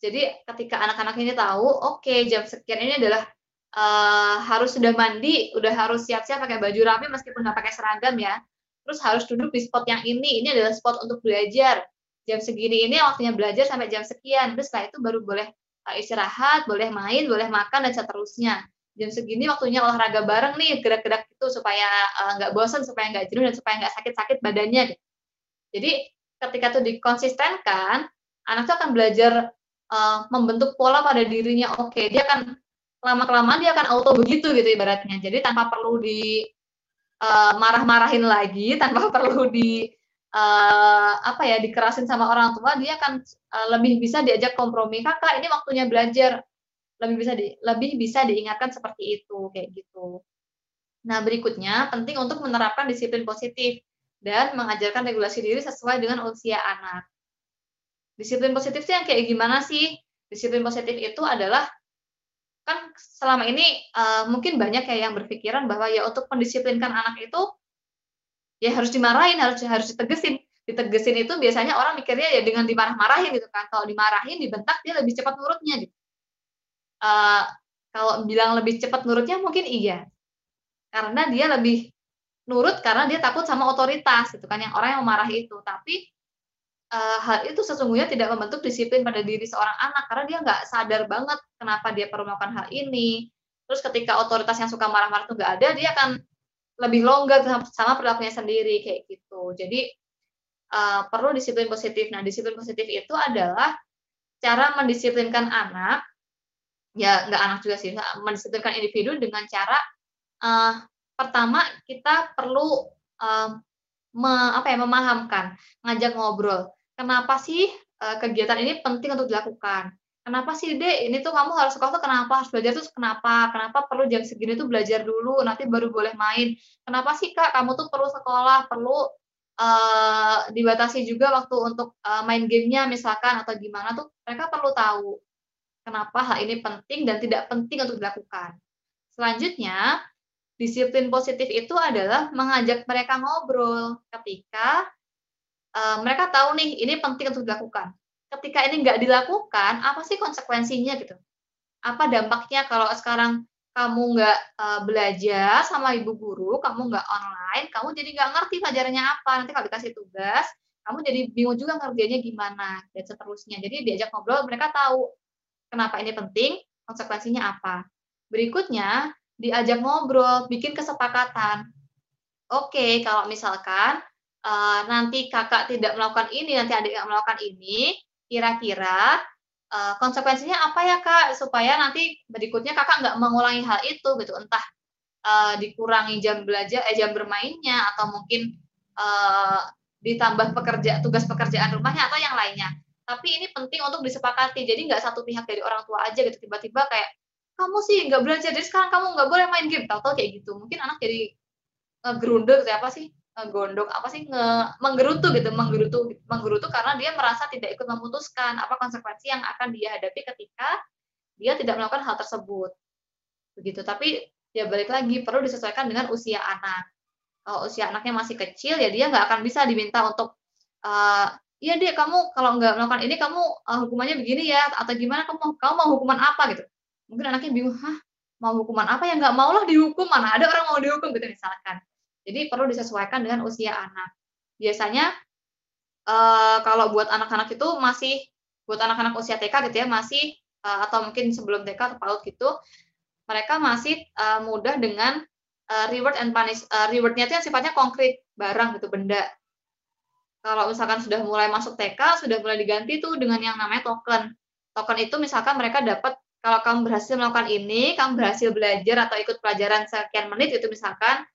jadi ketika anak-anak ini tahu, oke okay, jam sekian ini adalah uh, harus sudah mandi, udah harus siap-siap pakai baju rapi meskipun nggak pakai seragam ya. Terus harus duduk di spot yang ini, ini adalah spot untuk belajar. Jam segini ini waktunya belajar sampai jam sekian. Terus setelah itu baru boleh uh, istirahat, boleh main, boleh makan dan seterusnya. Jam segini waktunya olahraga bareng nih, gerak-gerak itu supaya uh, nggak bosan, supaya nggak jenuh dan supaya nggak sakit-sakit badannya. Jadi ketika itu dikonsistenkan, anak tuh akan belajar uh, membentuk pola pada dirinya oke dia akan lama kelamaan dia akan auto begitu gitu ibaratnya jadi tanpa perlu di uh, marah-marahin lagi tanpa *laughs* perlu di uh, apa ya dikerasin sama orang tua dia akan uh, lebih bisa diajak kompromi. Kakak ini waktunya belajar. Lebih bisa di, lebih bisa diingatkan seperti itu kayak gitu. Nah berikutnya penting untuk menerapkan disiplin positif dan mengajarkan regulasi diri sesuai dengan usia anak. Disiplin positif itu yang kayak gimana sih? Disiplin positif itu adalah kan selama ini uh, mungkin banyak ya yang berpikiran bahwa ya untuk mendisiplinkan anak itu ya harus dimarahin, harus harus ditegesin. Ditegesin itu biasanya orang mikirnya ya dengan dimarah-marahin gitu kan. Kalau dimarahin, dibentak dia lebih cepat nurutnya gitu. Uh, kalau bilang lebih cepat nurutnya mungkin iya. Karena dia lebih nurut karena dia takut sama otoritas gitu kan yang orang yang memarahi itu. Tapi uh, hal itu sesungguhnya tidak membentuk disiplin pada diri seorang anak karena dia nggak sadar banget kenapa dia perlu melakukan hal ini. Terus ketika otoritas yang suka marah-marah itu nggak ada, dia akan lebih longgar sama perilakunya sendiri kayak gitu. Jadi uh, perlu disiplin positif. Nah, disiplin positif itu adalah cara mendisiplinkan anak, ya nggak anak juga sih, mendisiplinkan individu dengan cara uh, pertama kita perlu uh, me, apa ya memahamkan, ngajak ngobrol kenapa sih uh, kegiatan ini penting untuk dilakukan? Kenapa sih, Dek, ini tuh kamu harus sekolah tuh kenapa? Harus belajar tuh kenapa? Kenapa perlu jam segini tuh belajar dulu, nanti baru boleh main? Kenapa sih, Kak, kamu tuh perlu sekolah, perlu uh, dibatasi juga waktu untuk uh, main gamenya misalkan atau gimana tuh mereka perlu tahu kenapa hal ini penting dan tidak penting untuk dilakukan. Selanjutnya, disiplin positif itu adalah mengajak mereka ngobrol ketika uh, mereka tahu nih ini penting untuk dilakukan. Ketika ini nggak dilakukan, apa sih konsekuensinya gitu? Apa dampaknya kalau sekarang kamu nggak uh, belajar sama ibu guru, kamu nggak online, kamu jadi nggak ngerti pelajarannya apa. Nanti kalau dikasih tugas, kamu jadi bingung juga ngerjainnya gimana dan seterusnya. Jadi diajak ngobrol, mereka tahu kenapa ini penting, konsekuensinya apa. Berikutnya, diajak ngobrol, bikin kesepakatan. Oke, kalau misalkan uh, nanti kakak tidak melakukan ini, nanti adik nggak melakukan ini, kira-kira uh, konsekuensinya apa ya kak? Supaya nanti berikutnya kakak nggak mengulangi hal itu gitu, entah uh, dikurangi jam belajar, eh, jam bermainnya atau mungkin uh, ditambah pekerja tugas pekerjaan rumahnya atau yang lainnya. Tapi ini penting untuk disepakati. Jadi nggak satu pihak dari orang tua aja gitu. Tiba-tiba kayak kamu sih nggak belajar jadi sekarang kamu nggak boleh main game. Tahu-tahu kayak gitu. Mungkin anak jadi ngegerunduk kayak apa sih ngegondok apa sih nge menggerutu gitu menggerutu menggerutu karena dia merasa tidak ikut memutuskan apa konsekuensi yang akan dia hadapi ketika dia tidak melakukan hal tersebut. Begitu. Tapi ya balik lagi perlu disesuaikan dengan usia anak. Kalau usia anaknya masih kecil ya dia nggak akan bisa diminta untuk uh, iya deh kamu kalau nggak melakukan ini kamu uh, hukumannya begini ya atau gimana kamu kamu mau hukuman apa? Gitu. Mungkin anaknya bingung hah mau hukuman apa yang nggak mau lah dihukum mana ada orang mau dihukum gitu misalkan jadi perlu disesuaikan dengan usia anak. Biasanya uh, kalau buat anak-anak itu masih buat anak-anak usia TK gitu ya masih uh, atau mungkin sebelum TK atau PAUD gitu mereka masih uh, mudah dengan reward and punish rewardnya itu yang sifatnya konkret barang gitu benda. Kalau misalkan sudah mulai masuk TK sudah mulai diganti tuh dengan yang namanya token. Token itu misalkan mereka dapat kalau kamu berhasil melakukan ini, kamu berhasil belajar atau ikut pelajaran sekian menit itu misalkan,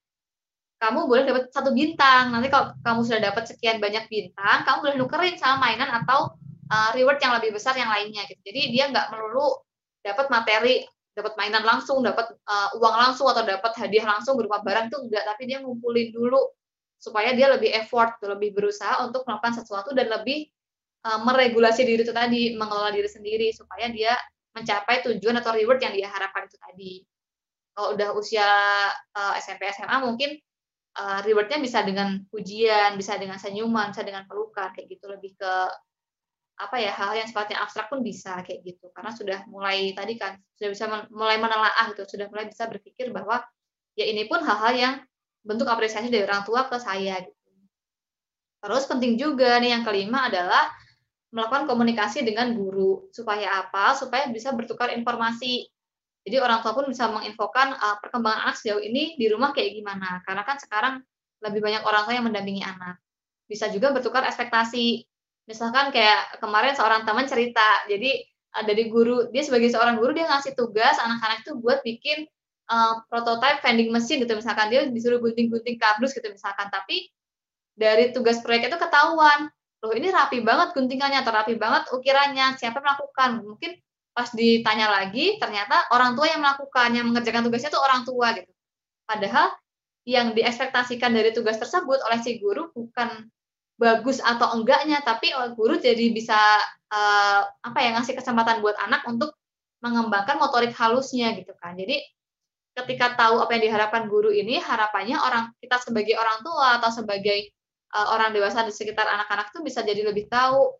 kamu boleh dapat satu bintang. Nanti kalau kamu sudah dapat sekian banyak bintang, kamu boleh nukerin sama mainan atau uh, reward yang lebih besar yang lainnya gitu. Jadi dia nggak melulu dapat materi, dapat mainan langsung, dapat uh, uang langsung atau dapat hadiah langsung berupa barang itu enggak, tapi dia ngumpulin dulu supaya dia lebih effort, lebih berusaha untuk melakukan sesuatu dan lebih uh, meregulasi diri itu tadi, mengelola diri sendiri supaya dia mencapai tujuan atau reward yang dia harapkan itu tadi. Kalau udah usia uh, SMP SMA mungkin uh, rewardnya bisa dengan pujian, bisa dengan senyuman, bisa dengan pelukan kayak gitu lebih ke apa ya hal yang sifatnya abstrak pun bisa kayak gitu karena sudah mulai tadi kan sudah bisa mulai menelaah gitu sudah mulai bisa berpikir bahwa ya ini pun hal-hal yang bentuk apresiasi dari orang tua ke saya gitu. Terus penting juga nih yang kelima adalah melakukan komunikasi dengan guru supaya apa? Supaya bisa bertukar informasi. Jadi orang tua pun bisa menginfokan uh, perkembangan anak sejauh ini di rumah kayak gimana. Karena kan sekarang lebih banyak orang tua yang mendampingi anak. Bisa juga bertukar ekspektasi. Misalkan kayak kemarin seorang teman cerita, jadi uh, dari guru, dia sebagai seorang guru dia ngasih tugas anak-anak itu buat bikin uh, prototype vending machine gitu misalkan dia disuruh gunting-gunting kardus gitu misalkan tapi dari tugas proyek itu ketahuan loh ini rapi banget guntingannya atau rapi banget ukirannya siapa melakukan mungkin pas ditanya lagi ternyata orang tua yang melakukan yang mengerjakan tugasnya itu orang tua gitu. Padahal yang diekspektasikan dari tugas tersebut oleh si guru bukan bagus atau enggaknya tapi guru jadi bisa uh, apa ya ngasih kesempatan buat anak untuk mengembangkan motorik halusnya gitu kan. Jadi ketika tahu apa yang diharapkan guru ini harapannya orang kita sebagai orang tua atau sebagai uh, orang dewasa di sekitar anak-anak tuh bisa jadi lebih tahu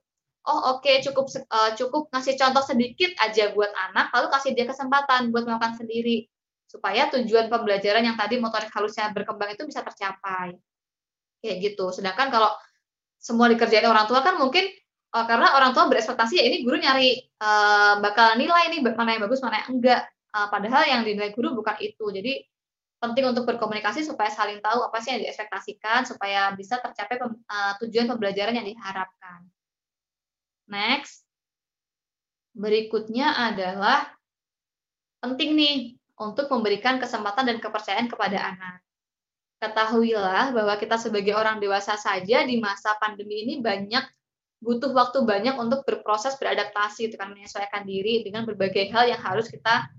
oh oke okay, cukup uh, cukup ngasih contoh sedikit aja buat anak lalu kasih dia kesempatan buat melakukan sendiri supaya tujuan pembelajaran yang tadi motorik halusnya berkembang itu bisa tercapai. Kayak gitu. Sedangkan kalau semua dikerjain orang tua kan mungkin uh, karena orang tua berekspektasi ya ini guru nyari uh, bakal nilai ini mana yang bagus mana yang enggak. Uh, padahal yang dinilai guru bukan itu. Jadi penting untuk berkomunikasi supaya saling tahu apa sih yang diekspektasikan supaya bisa tercapai pem, uh, tujuan pembelajaran yang diharapkan. Next. Berikutnya adalah penting nih untuk memberikan kesempatan dan kepercayaan kepada anak. Ketahuilah bahwa kita sebagai orang dewasa saja di masa pandemi ini banyak butuh waktu banyak untuk berproses beradaptasi, itu kan menyesuaikan diri dengan berbagai hal yang harus kita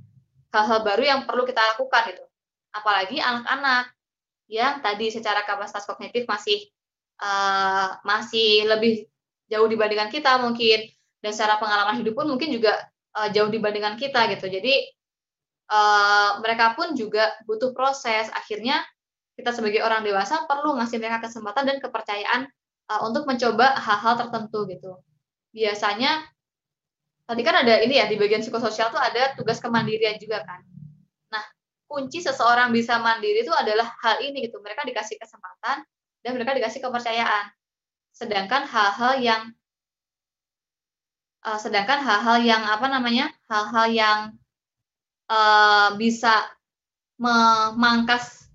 hal-hal baru yang perlu kita lakukan gitu apalagi anak-anak yang tadi secara kapasitas kognitif masih uh, masih lebih jauh dibandingkan kita mungkin dan secara pengalaman hidup pun mungkin juga uh, jauh dibandingkan kita gitu jadi uh, mereka pun juga butuh proses akhirnya kita sebagai orang dewasa perlu ngasih mereka kesempatan dan kepercayaan uh, untuk mencoba hal-hal tertentu gitu biasanya tadi kan ada ini ya di bagian psikososial tuh ada tugas kemandirian juga kan kunci seseorang bisa mandiri itu adalah hal ini gitu. Mereka dikasih kesempatan dan mereka dikasih kepercayaan. Sedangkan hal-hal yang uh, sedangkan hal-hal yang apa namanya? hal-hal yang uh, bisa memangkas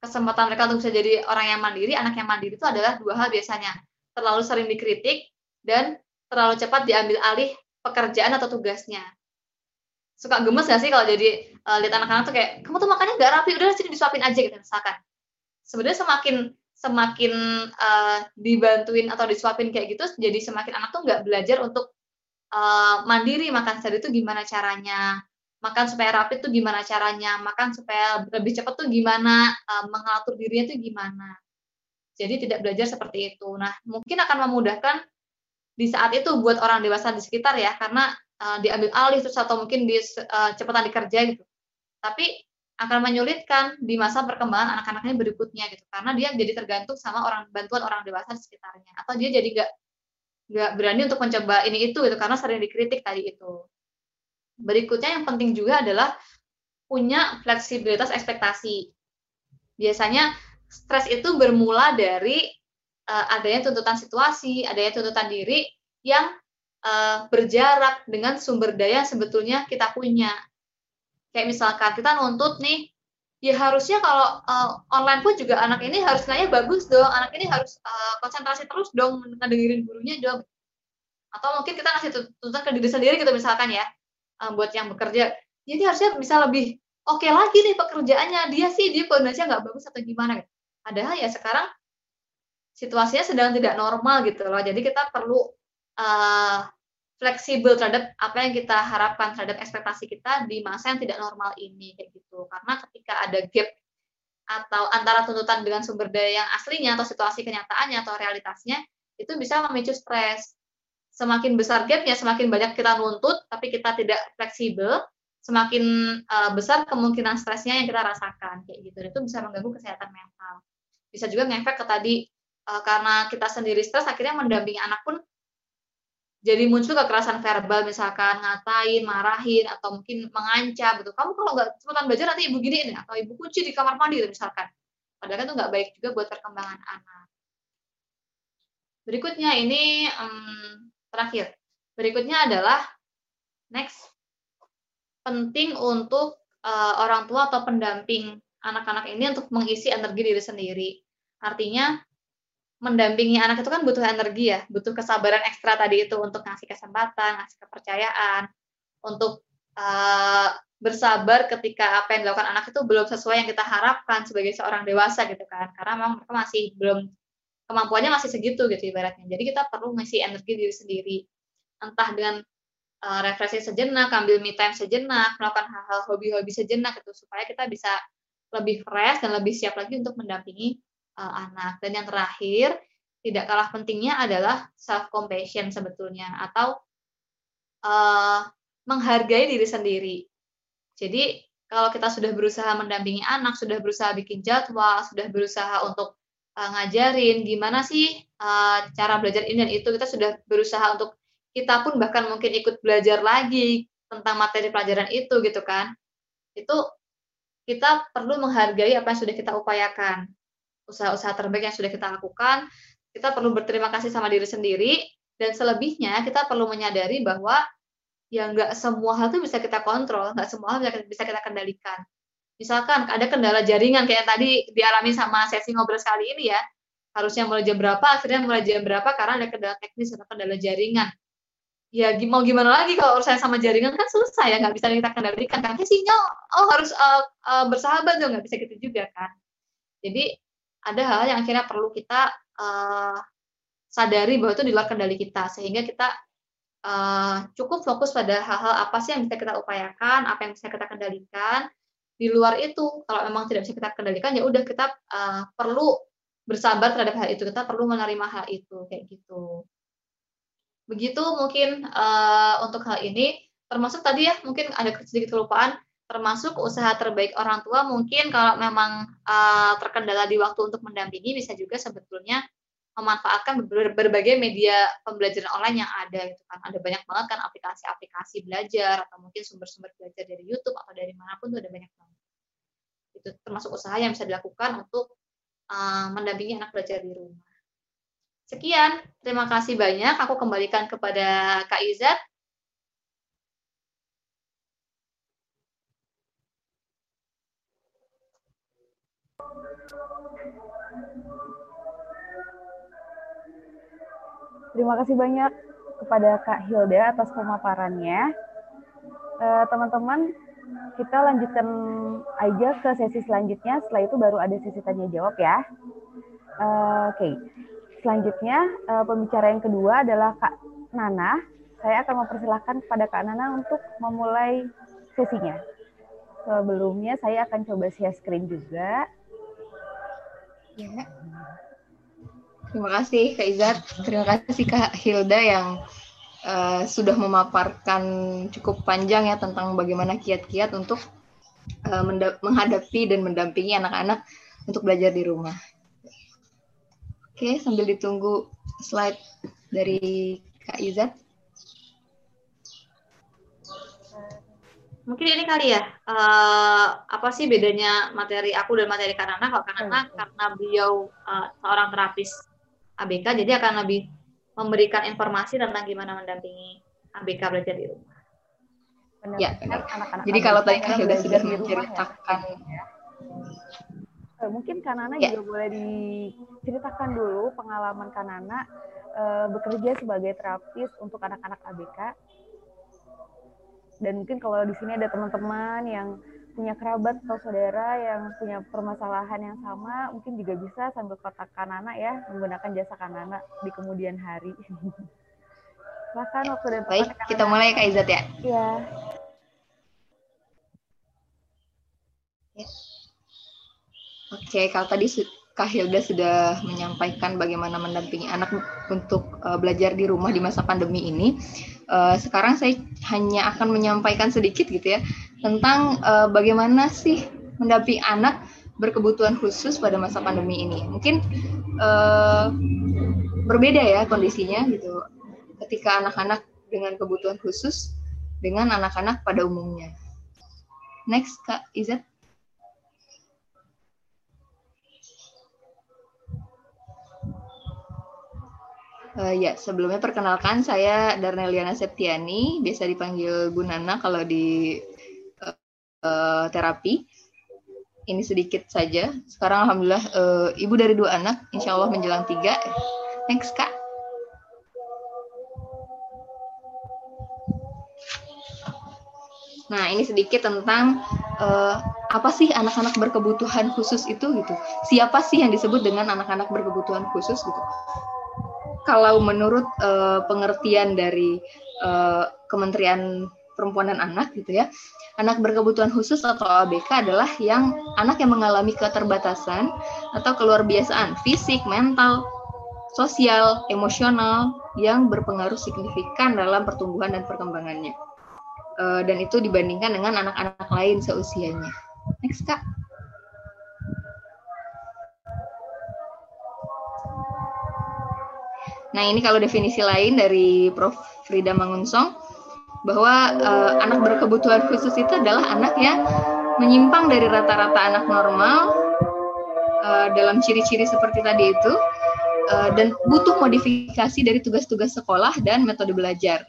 kesempatan mereka untuk bisa jadi orang yang mandiri, anak yang mandiri itu adalah dua hal biasanya. Terlalu sering dikritik dan terlalu cepat diambil alih pekerjaan atau tugasnya suka gemes gak sih kalau jadi uh, lihat anak-anak tuh kayak kamu tuh makannya nggak rapi udah sini disuapin aja gitu misalkan sebenarnya semakin semakin uh, dibantuin atau disuapin kayak gitu jadi semakin anak tuh nggak belajar untuk uh, mandiri makan sehari itu gimana caranya. Makan supaya rapi tuh gimana caranya. Makan supaya lebih cepat tuh gimana. Uh, mengatur dirinya tuh gimana. Jadi tidak belajar seperti itu. Nah mungkin akan memudahkan di saat itu buat orang dewasa di sekitar ya karena uh, diambil alih terus atau mungkin di uh, cepatan dikerja gitu. Tapi akan menyulitkan di masa perkembangan anak-anak ini berikutnya gitu. Karena dia jadi tergantung sama orang bantuan orang dewasa di sekitarnya. Atau dia jadi nggak nggak berani untuk mencoba ini itu gitu karena sering dikritik tadi itu. Berikutnya yang penting juga adalah punya fleksibilitas ekspektasi. Biasanya stres itu bermula dari uh, adanya tuntutan situasi adanya tuntutan diri yang uh, berjarak dengan sumber daya yang sebetulnya kita punya kayak misalkan kita nuntut nih ya harusnya kalau uh, online pun juga anak ini harus nanya bagus dong anak ini harus uh, konsentrasi terus dong ngedengerin gurunya dong. Atau mungkin kita ngasih tuntutan ke diri sendiri gitu misalkan ya uh, buat yang bekerja. Jadi harusnya bisa lebih oke okay lagi nih pekerjaannya dia sih dia koordinasinya nggak bagus atau gimana gitu. padahal ya sekarang situasinya sedang tidak normal gitu loh. Jadi kita perlu uh, fleksibel terhadap apa yang kita harapkan terhadap ekspektasi kita di masa yang tidak normal ini kayak gitu. Karena ketika ada gap atau antara tuntutan dengan sumber daya yang aslinya atau situasi kenyataannya atau realitasnya itu bisa memicu stres. Semakin besar gapnya semakin banyak kita nuntut tapi kita tidak fleksibel semakin uh, besar kemungkinan stresnya yang kita rasakan kayak gitu. Itu bisa mengganggu kesehatan mental. Bisa juga ngefek ke tadi uh, karena kita sendiri stres akhirnya mendampingi anak pun jadi muncul kekerasan verbal misalkan ngatain, marahin atau mungkin mengancam gitu. Kamu kalau nggak cepetan belajar nanti ibu gini ini atau ibu kunci di kamar mandi gitu misalkan. Padahal itu nggak baik juga buat perkembangan anak. Berikutnya ini um, terakhir. Berikutnya adalah next penting untuk uh, orang tua atau pendamping anak-anak ini untuk mengisi energi diri sendiri. Artinya mendampingi anak itu kan butuh energi ya, butuh kesabaran ekstra tadi itu untuk ngasih kesempatan, ngasih kepercayaan, untuk uh, bersabar ketika apa yang dilakukan anak itu belum sesuai yang kita harapkan sebagai seorang dewasa gitu kan, karena memang mereka masih belum kemampuannya masih segitu gitu ibaratnya. Jadi kita perlu ngisi energi diri sendiri, entah dengan uh, refreshing sejenak, ambil me time sejenak, melakukan hal-hal hobi-hobi sejenak itu supaya kita bisa lebih fresh dan lebih siap lagi untuk mendampingi uh, anak. Dan yang terakhir, tidak kalah pentingnya adalah self compassion sebetulnya atau uh, menghargai diri sendiri. Jadi kalau kita sudah berusaha mendampingi anak, sudah berusaha bikin jadwal, sudah berusaha untuk uh, ngajarin gimana sih uh, cara belajar ini dan itu, kita sudah berusaha untuk kita pun bahkan mungkin ikut belajar lagi tentang materi pelajaran itu gitu kan. Itu kita perlu menghargai apa yang sudah kita upayakan usaha-usaha terbaik yang sudah kita lakukan, kita perlu berterima kasih sama diri sendiri, dan selebihnya kita perlu menyadari bahwa ya nggak semua hal itu bisa kita kontrol, nggak semua hal bisa kita kendalikan. Misalkan ada kendala jaringan kayak tadi dialami sama sesi ngobrol sekali ini ya, harusnya mulai jam berapa, akhirnya mulai jam berapa karena ada kendala teknis atau kendala jaringan. Ya mau gimana lagi kalau urusan sama jaringan kan susah ya, nggak bisa kita kendalikan. Karena sinyal, oh harus uh, uh, bersahabat dong, nggak bisa gitu juga kan. Jadi ada hal yang akhirnya perlu kita uh, sadari bahwa itu di luar kendali kita sehingga kita uh, cukup fokus pada hal-hal apa sih yang bisa kita upayakan apa yang bisa kita kendalikan. Di luar itu kalau memang tidak bisa kita kendalikan ya udah kita uh, perlu bersabar terhadap hal itu kita perlu menerima hal itu kayak gitu. Begitu mungkin uh, untuk hal ini. Termasuk tadi ya mungkin ada sedikit kelupaan termasuk usaha terbaik orang tua mungkin kalau memang uh, terkendala di waktu untuk mendampingi bisa juga sebetulnya memanfaatkan ber berbagai media pembelajaran online yang ada gitu kan. Ada banyak banget kan aplikasi-aplikasi belajar atau mungkin sumber-sumber belajar dari YouTube atau dari mana pun tuh ada banyak banget. Itu termasuk usaha yang bisa dilakukan untuk uh, mendampingi anak belajar di rumah. Sekian terima kasih banyak. Aku kembalikan kepada Kak Izat Terima kasih banyak kepada Kak Hilda atas pemaparannya. Eh, teman-teman, kita lanjutkan aja ke sesi selanjutnya. Setelah itu baru ada sesi tanya jawab ya. Uh, Oke, okay. selanjutnya uh, pembicara yang kedua adalah Kak Nana. Saya akan mempersilahkan kepada Kak Nana untuk memulai sesinya. Sebelumnya saya akan coba share screen juga. Ya. Terima kasih Kak Izat. Terima kasih Kak Hilda yang uh, sudah memaparkan cukup panjang ya tentang bagaimana kiat-kiat untuk uh, menghadapi dan mendampingi anak-anak untuk belajar di rumah. Oke, sambil ditunggu slide dari Kak Izat. Mungkin ini kali ya, uh, apa sih bedanya materi aku dan materi Kanana? Kalau Kanana karena beliau uh, seorang terapis ABK, jadi akan lebih memberikan informasi tentang gimana mendampingi ABK belajar di rumah. Benar. Ya, benar. Anak -anak jadi kalau tadi Kak Hilda sudah ya. menceritakan ya. Mungkin Kanana ya. juga boleh diceritakan dulu pengalaman Kanana uh, bekerja sebagai terapis untuk anak-anak ABK dan mungkin kalau di sini ada teman-teman yang punya kerabat atau saudara yang punya permasalahan yang sama, mungkin juga bisa sambil kotak kanana ya, menggunakan jasa kanana di kemudian hari. *laughs* Silahkan waktu dan Baik, kita mulai Kak Izat ya. Iya. Ya. Oke, kalau tadi Kak Hilda sudah menyampaikan bagaimana mendampingi anak untuk uh, belajar di rumah di masa pandemi ini. Uh, sekarang saya hanya akan menyampaikan sedikit gitu ya tentang uh, bagaimana sih mendampingi anak berkebutuhan khusus pada masa pandemi ini. Mungkin uh, berbeda ya kondisinya gitu ketika anak-anak dengan kebutuhan khusus dengan anak-anak pada umumnya. Next, Kak Izat. Uh, ya, sebelumnya perkenalkan saya Darneliana Septiani, biasa dipanggil Bu Nana kalau di uh, uh, terapi. Ini sedikit saja. Sekarang alhamdulillah uh, ibu dari dua anak, insya Allah menjelang tiga. Thanks kak. Nah, ini sedikit tentang uh, apa sih anak-anak berkebutuhan khusus itu gitu. Siapa sih yang disebut dengan anak-anak berkebutuhan khusus gitu? Kalau menurut uh, pengertian dari uh, Kementerian Perempuan dan Anak gitu ya, anak berkebutuhan khusus atau ABK adalah yang anak yang mengalami keterbatasan atau keluar biasaan fisik, mental, sosial, emosional yang berpengaruh signifikan dalam pertumbuhan dan perkembangannya. Uh, dan itu dibandingkan dengan anak-anak lain seusianya. Next, Kak. Nah, ini kalau definisi lain dari Prof. Frida Mangunsong, bahwa uh, anak berkebutuhan khusus itu adalah anak yang menyimpang dari rata-rata anak normal uh, dalam ciri-ciri seperti tadi itu, uh, dan butuh modifikasi dari tugas-tugas sekolah dan metode belajar.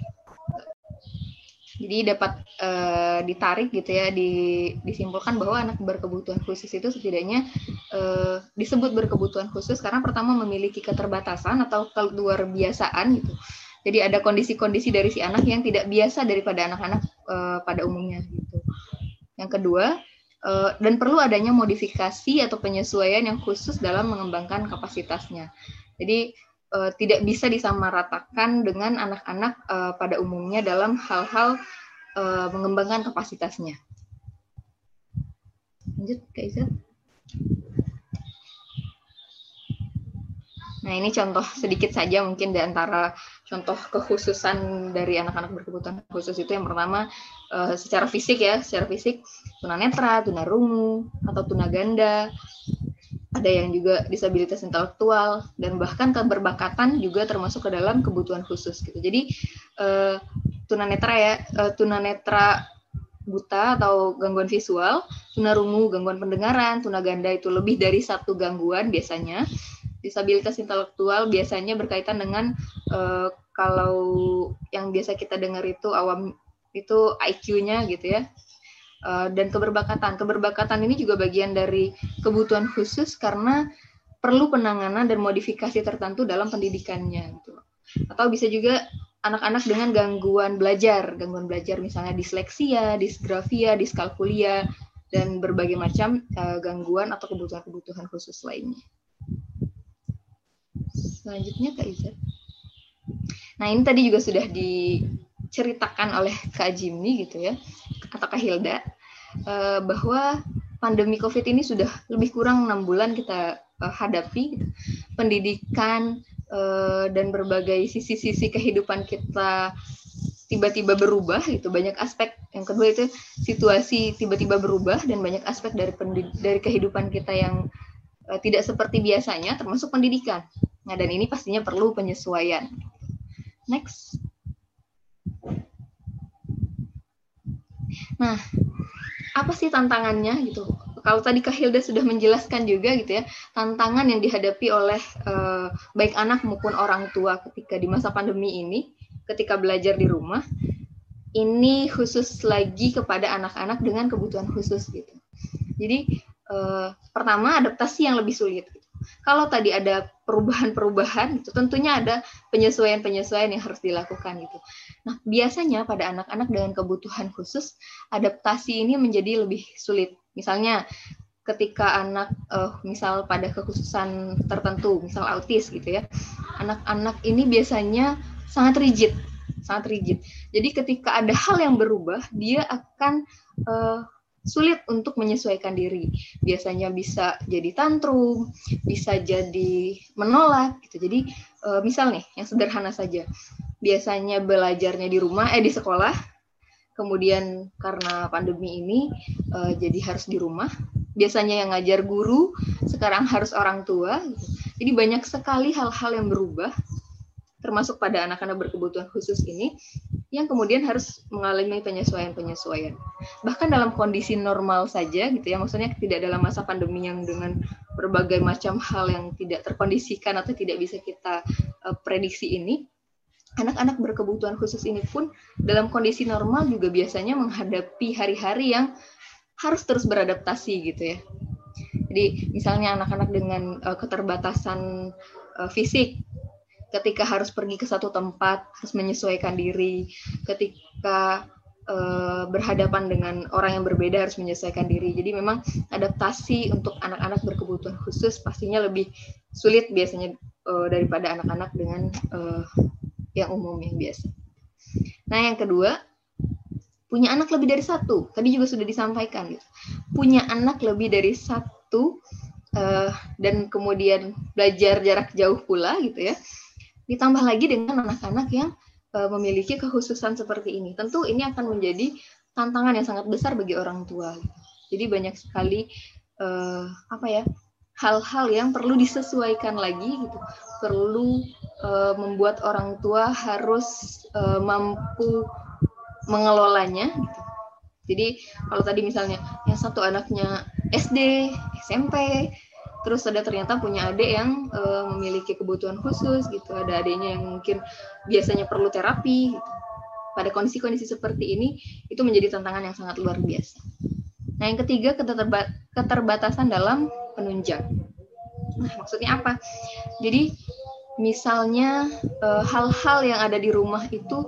Jadi dapat uh, ditarik gitu ya, di, disimpulkan bahwa anak berkebutuhan khusus itu setidaknya uh, disebut berkebutuhan khusus karena pertama memiliki keterbatasan atau keluar biasaan gitu. Jadi ada kondisi-kondisi dari si anak yang tidak biasa daripada anak-anak uh, pada umumnya gitu. Yang kedua, uh, dan perlu adanya modifikasi atau penyesuaian yang khusus dalam mengembangkan kapasitasnya. Jadi uh, tidak bisa disamaratakan dengan anak-anak uh, pada umumnya dalam hal-hal uh, mengembangkan kapasitasnya. Lanjut, Kak Iza. Nah, ini contoh sedikit saja mungkin di antara contoh kekhususan dari anak-anak berkebutuhan khusus itu yang pertama secara fisik ya, secara fisik tunanetra, tunarungu atau tunaganda ada yang juga disabilitas intelektual dan bahkan keberbakatan juga termasuk ke dalam kebutuhan khusus gitu. Jadi uh, tunanetra ya, uh, tunanetra buta atau gangguan visual, tunarungu gangguan pendengaran, tunaganda itu lebih dari satu gangguan biasanya. Disabilitas intelektual biasanya berkaitan dengan uh, kalau yang biasa kita dengar itu awam itu IQ-nya gitu ya, uh, dan keberbakatan. Keberbakatan ini juga bagian dari kebutuhan khusus karena perlu penanganan dan modifikasi tertentu dalam pendidikannya gitu. Atau bisa juga anak-anak dengan gangguan belajar, gangguan belajar misalnya disleksia, disgrafia, diskalkulia dan berbagai macam uh, gangguan atau kebutuhan-kebutuhan khusus lainnya. Selanjutnya Kak Iza. Nah ini tadi juga sudah diceritakan oleh Kak Jimmy gitu ya, atau Kak Hilda, eh, bahwa pandemi COVID ini sudah lebih kurang enam bulan kita eh, hadapi. Gitu. Pendidikan eh, dan berbagai sisi-sisi kehidupan kita tiba-tiba berubah gitu banyak aspek yang kedua itu situasi tiba-tiba berubah dan banyak aspek dari dari kehidupan kita yang uh, tidak seperti biasanya termasuk pendidikan nah dan ini pastinya perlu penyesuaian next nah apa sih tantangannya gitu kalau tadi Kak Hilda sudah menjelaskan juga gitu ya tantangan yang dihadapi oleh uh, baik anak maupun orang tua ketika di masa pandemi ini ketika belajar di rumah ini khusus lagi kepada anak-anak dengan kebutuhan khusus gitu. Jadi eh, pertama adaptasi yang lebih sulit. Gitu. Kalau tadi ada perubahan-perubahan, itu tentunya ada penyesuaian-penyesuaian yang harus dilakukan gitu. Nah biasanya pada anak-anak dengan kebutuhan khusus adaptasi ini menjadi lebih sulit. Misalnya ketika anak uh, misal pada kekhususan tertentu, misal autis gitu ya, anak-anak ini biasanya sangat rigid, sangat rigid. Jadi ketika ada hal yang berubah, dia akan uh, sulit untuk menyesuaikan diri. Biasanya bisa jadi tantrum, bisa jadi menolak gitu. Jadi uh, misal nih yang sederhana saja. Biasanya belajarnya di rumah eh di sekolah, kemudian karena pandemi ini uh, jadi harus di rumah. Biasanya yang ngajar guru, sekarang harus orang tua. Jadi banyak sekali hal-hal yang berubah termasuk pada anak-anak berkebutuhan khusus ini yang kemudian harus mengalami penyesuaian-penyesuaian. Bahkan dalam kondisi normal saja gitu ya, maksudnya tidak dalam masa pandemi yang dengan berbagai macam hal yang tidak terkondisikan atau tidak bisa kita uh, prediksi ini, anak-anak berkebutuhan khusus ini pun dalam kondisi normal juga biasanya menghadapi hari-hari yang harus terus beradaptasi gitu ya. Jadi misalnya anak-anak dengan uh, keterbatasan uh, fisik ketika harus pergi ke satu tempat harus menyesuaikan diri ketika uh, berhadapan dengan orang yang berbeda harus menyesuaikan diri jadi memang adaptasi untuk anak-anak berkebutuhan khusus pastinya lebih sulit biasanya uh, daripada anak-anak dengan uh, yang umum yang biasa nah yang kedua punya anak lebih dari satu tadi juga sudah disampaikan gitu punya anak lebih dari satu uh, dan kemudian belajar jarak jauh pula gitu ya ditambah lagi dengan anak-anak yang uh, memiliki kekhususan seperti ini. Tentu ini akan menjadi tantangan yang sangat besar bagi orang tua. Jadi banyak sekali uh, apa ya hal-hal yang perlu disesuaikan lagi gitu. Perlu uh, membuat orang tua harus uh, mampu mengelolanya gitu. Jadi kalau tadi misalnya yang satu anaknya SD, SMP, terus ada ternyata punya adik yang uh, memiliki kebutuhan khusus gitu ada adiknya yang mungkin biasanya perlu terapi gitu. pada kondisi-kondisi seperti ini itu menjadi tantangan yang sangat luar biasa nah yang ketiga keterba keterbatasan dalam penunjang. Nah maksudnya apa? Jadi misalnya eh, hal-hal uh, yang ada di rumah itu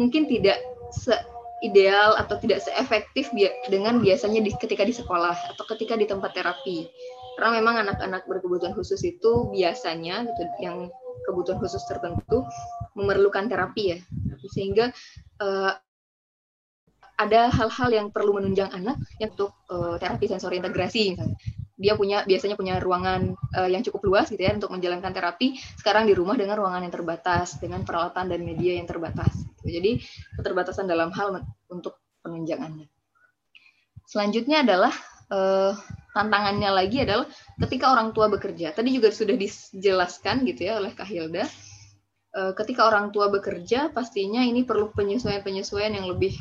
mungkin tidak se ideal atau tidak seefektif bi dengan biasanya di, ketika di sekolah atau ketika di tempat terapi. Karena memang anak-anak berkebutuhan khusus itu biasanya gitu yang kebutuhan khusus tertentu memerlukan terapi ya. Sehingga uh, ada hal-hal yang perlu menunjang anak yang untuk uh, terapi sensori integrasi misalnya dia punya biasanya punya ruangan uh, yang cukup luas gitu ya untuk menjalankan terapi sekarang di rumah dengan ruangan yang terbatas dengan peralatan dan media yang terbatas gitu. jadi keterbatasan dalam hal untuk penunjangannya selanjutnya adalah uh, tantangannya lagi adalah ketika orang tua bekerja. Tadi juga sudah dijelaskan gitu ya oleh Kak Hilda. E, ketika orang tua bekerja, pastinya ini perlu penyesuaian-penyesuaian yang lebih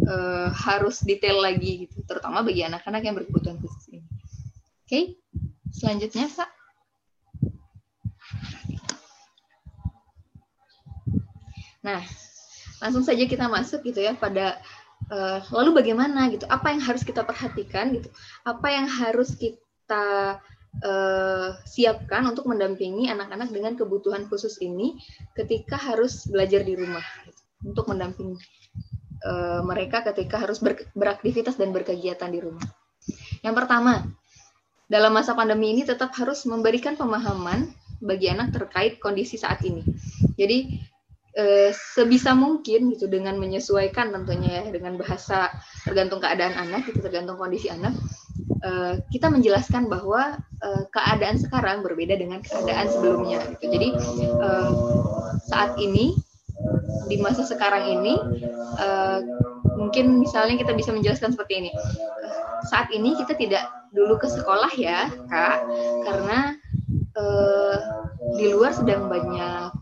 e, harus detail lagi gitu, terutama bagi anak-anak yang berkebutuhan khusus ini. Oke, okay. selanjutnya Kak. Nah, langsung saja kita masuk gitu ya pada uh, lalu bagaimana gitu apa yang harus kita perhatikan gitu apa yang harus kita uh, siapkan untuk mendampingi anak-anak dengan kebutuhan khusus ini ketika harus belajar di rumah gitu, untuk mendampingi uh, mereka ketika harus ber, beraktivitas dan berkegiatan di rumah yang pertama dalam masa pandemi ini tetap harus memberikan pemahaman bagi anak terkait kondisi saat ini. Jadi eh, sebisa mungkin gitu dengan menyesuaikan tentunya ya dengan bahasa tergantung keadaan anak itu tergantung kondisi anak eh, kita menjelaskan bahwa eh, keadaan sekarang berbeda dengan keadaan sebelumnya gitu. jadi eh, saat ini di masa sekarang ini eh, mungkin misalnya kita bisa menjelaskan seperti ini. Saat ini kita tidak dulu ke sekolah ya kak karena eh, di luar sedang banyak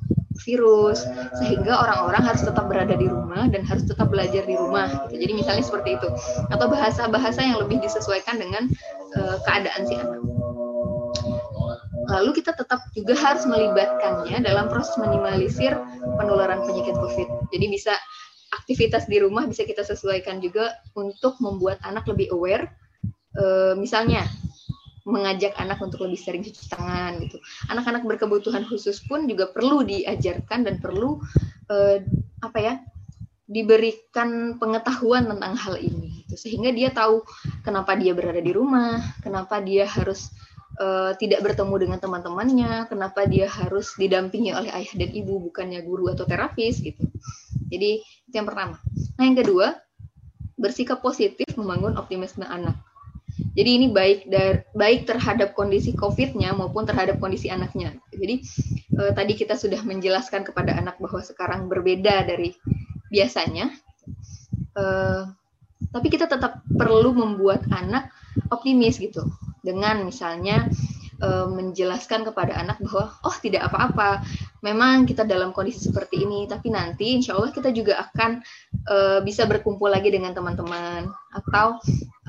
virus sehingga orang-orang harus tetap berada di rumah dan harus tetap belajar di rumah gitu. jadi misalnya seperti itu. Atau bahasa-bahasa yang lebih disesuaikan dengan uh, keadaan si anak lalu kita tetap juga harus melibatkannya dalam proses minimalisir penularan penyakit COVID. Jadi bisa aktivitas di rumah bisa kita sesuaikan juga untuk membuat anak lebih aware. E, misalnya mengajak anak untuk lebih sering cuci tangan gitu. Anak-anak berkebutuhan khusus pun juga perlu diajarkan dan perlu uh, apa ya diberikan pengetahuan tentang hal ini gitu. sehingga dia tahu kenapa dia berada di rumah, kenapa dia harus uh, tidak bertemu dengan teman-temannya, kenapa dia harus didampingi oleh ayah dan ibu bukannya guru atau terapis gitu. Jadi itu yang pertama. Nah yang kedua bersikap positif membangun optimisme anak. Jadi ini baik dar, baik terhadap kondisi COVID-nya maupun terhadap kondisi anaknya. Jadi eh, tadi kita sudah menjelaskan kepada anak bahwa sekarang berbeda dari biasanya. Eh, tapi kita tetap perlu membuat anak optimis gitu dengan misalnya uh, menjelaskan kepada anak bahwa oh tidak apa-apa, memang kita dalam kondisi seperti ini, tapi nanti insya Allah kita juga akan uh, bisa berkumpul lagi dengan teman-teman atau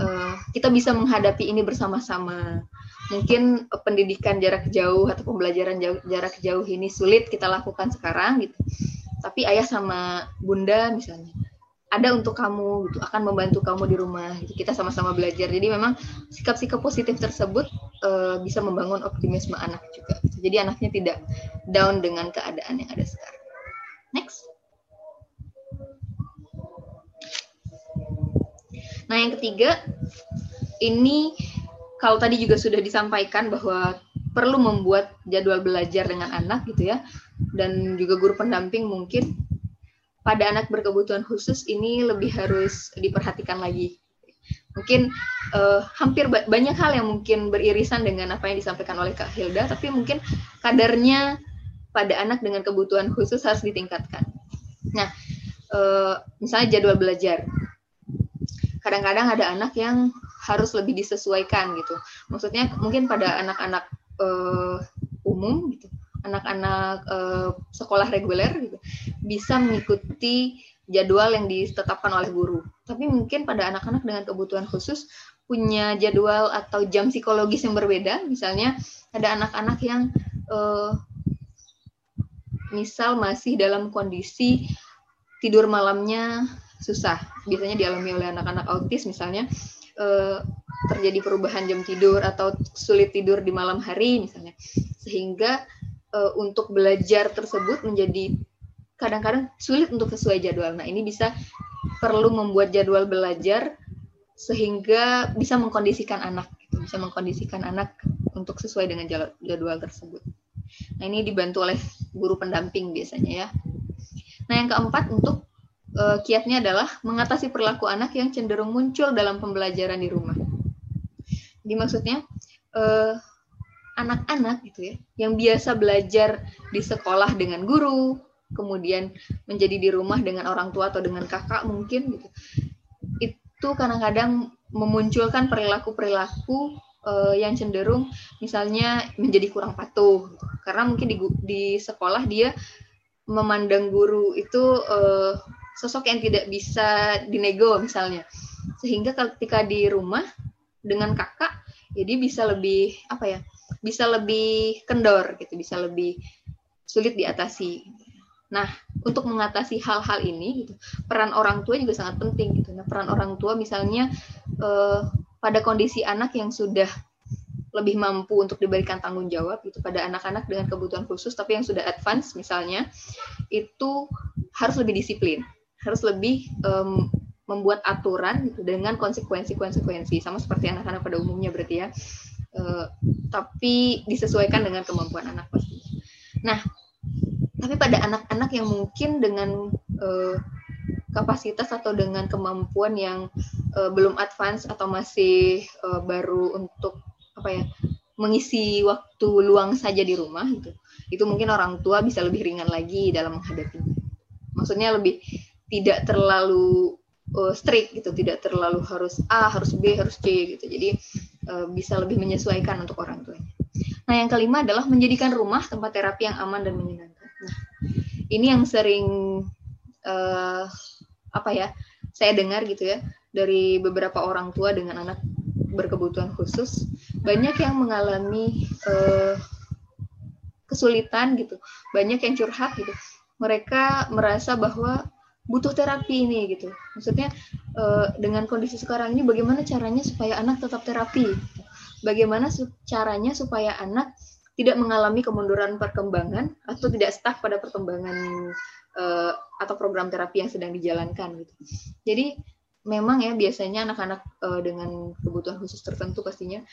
uh, kita bisa menghadapi ini bersama-sama. Mungkin pendidikan jarak jauh atau pembelajaran jarak jauh ini sulit kita lakukan sekarang gitu, tapi ayah sama bunda misalnya ada untuk kamu gitu akan membantu kamu di rumah gitu. kita sama-sama belajar. Jadi memang sikap-sikap positif tersebut uh, bisa membangun optimisme anak juga. Jadi anaknya tidak down dengan keadaan yang ada sekarang. Next. Nah yang ketiga ini kalau tadi juga sudah disampaikan bahwa perlu membuat jadwal belajar dengan anak gitu ya. Dan juga guru pendamping mungkin pada anak berkebutuhan khusus ini lebih harus diperhatikan lagi. Mungkin uh, hampir ba banyak hal yang mungkin beririsan dengan apa yang disampaikan oleh Kak Hilda, tapi mungkin kadarnya pada anak dengan kebutuhan khusus harus ditingkatkan. Nah, uh, misalnya jadwal belajar. Kadang-kadang ada anak yang harus lebih disesuaikan gitu. Maksudnya mungkin pada anak-anak uh, umum gitu anak-anak uh, sekolah reguler gitu bisa mengikuti jadwal yang ditetapkan oleh guru. Tapi mungkin pada anak-anak dengan kebutuhan khusus punya jadwal atau jam psikologis yang berbeda. Misalnya ada anak-anak yang uh, misal masih dalam kondisi tidur malamnya susah. Biasanya dialami oleh anak-anak autis misalnya uh, terjadi perubahan jam tidur atau sulit tidur di malam hari misalnya. Sehingga uh, untuk belajar tersebut menjadi kadang-kadang sulit untuk sesuai jadwal. Nah, ini bisa perlu membuat jadwal belajar sehingga bisa mengkondisikan anak, gitu. bisa mengkondisikan anak untuk sesuai dengan jadwal tersebut. Nah, ini dibantu oleh guru pendamping biasanya ya. Nah, yang keempat untuk uh, kiatnya adalah mengatasi perilaku anak yang cenderung muncul dalam pembelajaran di rumah. Jadi maksudnya uh, anak-anak gitu ya yang biasa belajar di sekolah dengan guru kemudian menjadi di rumah dengan orang tua atau dengan kakak mungkin gitu itu kadang-kadang memunculkan perilaku-perilaku uh, yang cenderung misalnya menjadi kurang patuh gitu. karena mungkin di, di sekolah dia memandang guru itu uh, sosok yang tidak bisa dinego misalnya sehingga ketika di rumah dengan kakak jadi bisa lebih apa ya bisa lebih kendor gitu, bisa lebih sulit diatasi. Nah, untuk mengatasi hal-hal ini gitu, peran orang tua juga sangat penting gitu. Nah, peran orang tua misalnya eh, pada kondisi anak yang sudah lebih mampu untuk diberikan tanggung jawab gitu pada anak-anak dengan kebutuhan khusus tapi yang sudah advance misalnya itu harus lebih disiplin harus lebih um, membuat aturan gitu dengan konsekuensi-konsekuensi sama seperti anak-anak pada umumnya berarti ya uh, tapi disesuaikan dengan kemampuan anak pasti. Nah, tapi pada anak-anak yang mungkin dengan uh, kapasitas atau dengan kemampuan yang uh, belum advance atau masih uh, baru untuk apa ya mengisi waktu luang saja di rumah gitu itu mungkin orang tua bisa lebih ringan lagi dalam menghadapi maksudnya lebih tidak terlalu uh, strict gitu tidak terlalu harus A harus B harus C gitu jadi bisa lebih menyesuaikan untuk orang tuanya. Nah yang kelima adalah menjadikan rumah tempat terapi yang aman dan menyenangkan. Nah ini yang sering uh, apa ya saya dengar gitu ya dari beberapa orang tua dengan anak berkebutuhan khusus banyak yang mengalami uh, kesulitan gitu banyak yang curhat gitu. Mereka merasa bahwa butuh terapi ini gitu. Maksudnya uh, dengan kondisi sekarang ini bagaimana caranya supaya anak tetap terapi? Bagaimana caranya supaya anak tidak mengalami kemunduran perkembangan atau tidak stuck pada perkembangan uh, atau program terapi yang sedang dijalankan gitu. Jadi memang ya biasanya anak-anak uh, dengan kebutuhan khusus tertentu pastinya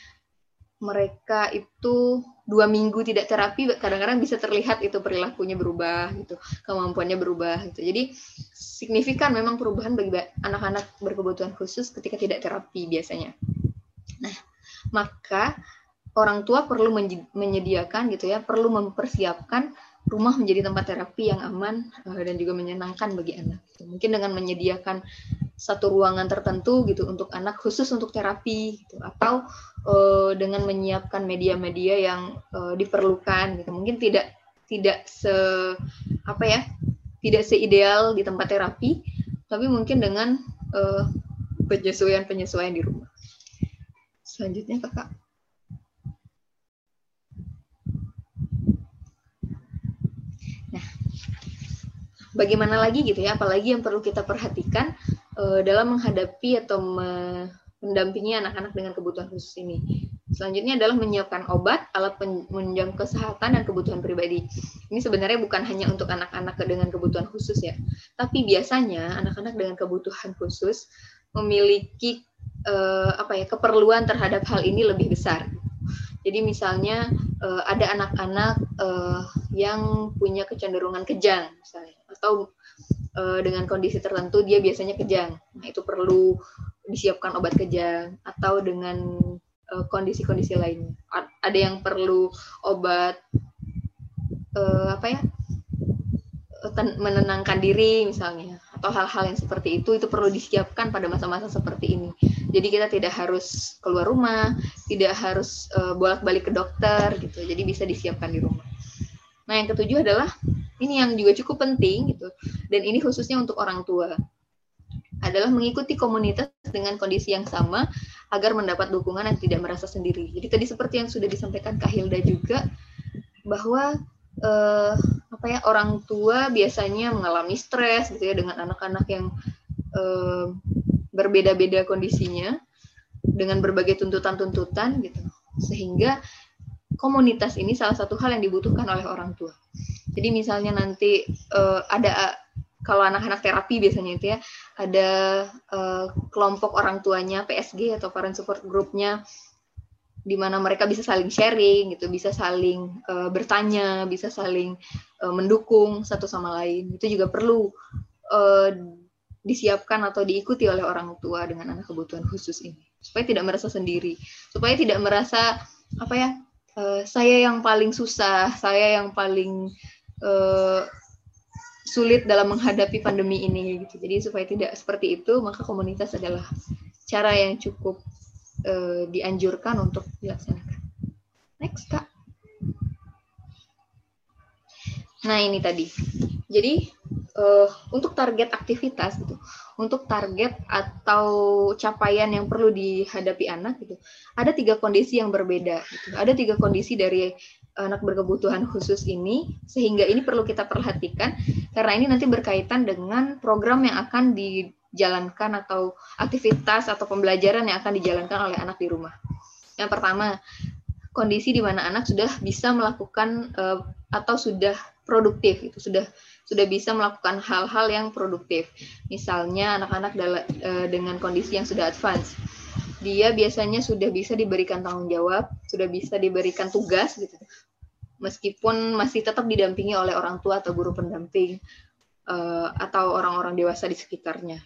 mereka itu dua minggu tidak terapi kadang-kadang bisa terlihat itu perilakunya berubah gitu kemampuannya berubah gitu. Jadi signifikan memang perubahan bagi anak-anak berkebutuhan khusus ketika tidak terapi biasanya. Nah maka orang tua perlu menyediakan gitu ya perlu mempersiapkan rumah menjadi tempat terapi yang aman uh, dan juga menyenangkan bagi anak. Mungkin dengan menyediakan satu ruangan tertentu gitu untuk anak khusus untuk terapi gitu atau uh, dengan menyiapkan media-media yang uh, diperlukan gitu. Mungkin tidak tidak se apa ya? tidak seideal di tempat terapi, tapi mungkin dengan penyesuaian-penyesuaian di rumah. Selanjutnya Kakak. Bagaimana lagi gitu ya, apalagi yang perlu kita perhatikan uh, dalam menghadapi atau mendampingi anak-anak dengan kebutuhan khusus ini. Selanjutnya adalah menyiapkan obat, alat penunjang kesehatan dan kebutuhan pribadi. Ini sebenarnya bukan hanya untuk anak-anak dengan kebutuhan khusus ya, tapi biasanya anak-anak dengan kebutuhan khusus memiliki uh, apa ya keperluan terhadap hal ini lebih besar. Jadi misalnya uh, ada anak-anak uh, yang punya kecenderungan kejang misalnya atau uh, dengan kondisi tertentu dia biasanya kejang. Nah, itu perlu disiapkan obat kejang atau dengan kondisi-kondisi uh, lainnya. Ada yang perlu obat uh, apa ya? menenangkan diri misalnya atau hal-hal yang seperti itu itu perlu disiapkan pada masa-masa seperti ini. Jadi kita tidak harus keluar rumah, tidak harus uh, bolak-balik ke dokter gitu. Jadi bisa disiapkan di rumah. Nah, yang ketujuh adalah ini yang juga cukup penting gitu. Dan ini khususnya untuk orang tua. Adalah mengikuti komunitas dengan kondisi yang sama agar mendapat dukungan dan tidak merasa sendiri. Jadi tadi seperti yang sudah disampaikan Kak Hilda juga bahwa uh, apa ya orang tua biasanya mengalami stres gitu ya dengan anak-anak yang uh, berbeda-beda kondisinya dengan berbagai tuntutan-tuntutan gitu sehingga komunitas ini salah satu hal yang dibutuhkan oleh orang tua. Jadi misalnya nanti uh, ada kalau anak-anak terapi biasanya itu ya ada uh, kelompok orang tuanya PSG atau parent support groupnya di mana mereka bisa saling sharing gitu, bisa saling uh, bertanya, bisa saling uh, mendukung satu sama lain. Itu juga perlu uh, disiapkan atau diikuti oleh orang tua dengan anak kebutuhan khusus ini supaya tidak merasa sendiri, supaya tidak merasa apa ya uh, saya yang paling susah, saya yang paling uh, sulit dalam menghadapi pandemi ini gitu. Jadi supaya tidak seperti itu, maka komunitas adalah cara yang cukup uh, dianjurkan untuk dilaksanakan. Next, Kak. Nah, ini tadi. Jadi, uh, untuk target aktivitas gitu, untuk target atau capaian yang perlu dihadapi anak gitu, ada tiga kondisi yang berbeda. Gitu. Ada tiga kondisi dari anak berkebutuhan khusus ini, sehingga ini perlu kita perhatikan karena ini nanti berkaitan dengan program yang akan di dijalankan atau aktivitas atau pembelajaran yang akan dijalankan oleh anak di rumah. Yang pertama, kondisi di mana anak sudah bisa melakukan uh, atau sudah produktif itu sudah sudah bisa melakukan hal-hal yang produktif. Misalnya anak-anak uh, dengan kondisi yang sudah advance. Dia biasanya sudah bisa diberikan tanggung jawab, sudah bisa diberikan tugas gitu. meskipun masih tetap didampingi oleh orang tua atau guru pendamping uh, atau orang-orang dewasa di sekitarnya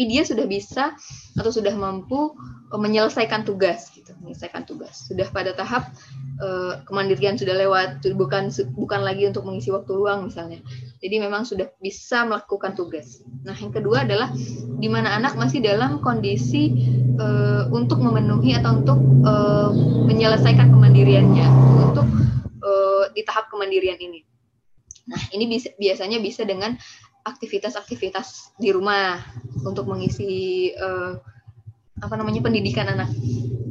tapi dia sudah bisa atau sudah mampu uh, menyelesaikan tugas gitu menyelesaikan tugas. Sudah pada tahap uh, kemandirian sudah lewat bukan bukan lagi untuk mengisi waktu luang misalnya. Jadi memang sudah bisa melakukan tugas. Nah yang kedua adalah di mana anak masih dalam kondisi uh, untuk memenuhi atau untuk uh, menyelesaikan kemandiriannya untuk uh, di tahap kemandirian ini. Nah ini bisa, biasanya bisa dengan aktivitas-aktivitas di rumah untuk mengisi uh, apa namanya pendidikan anak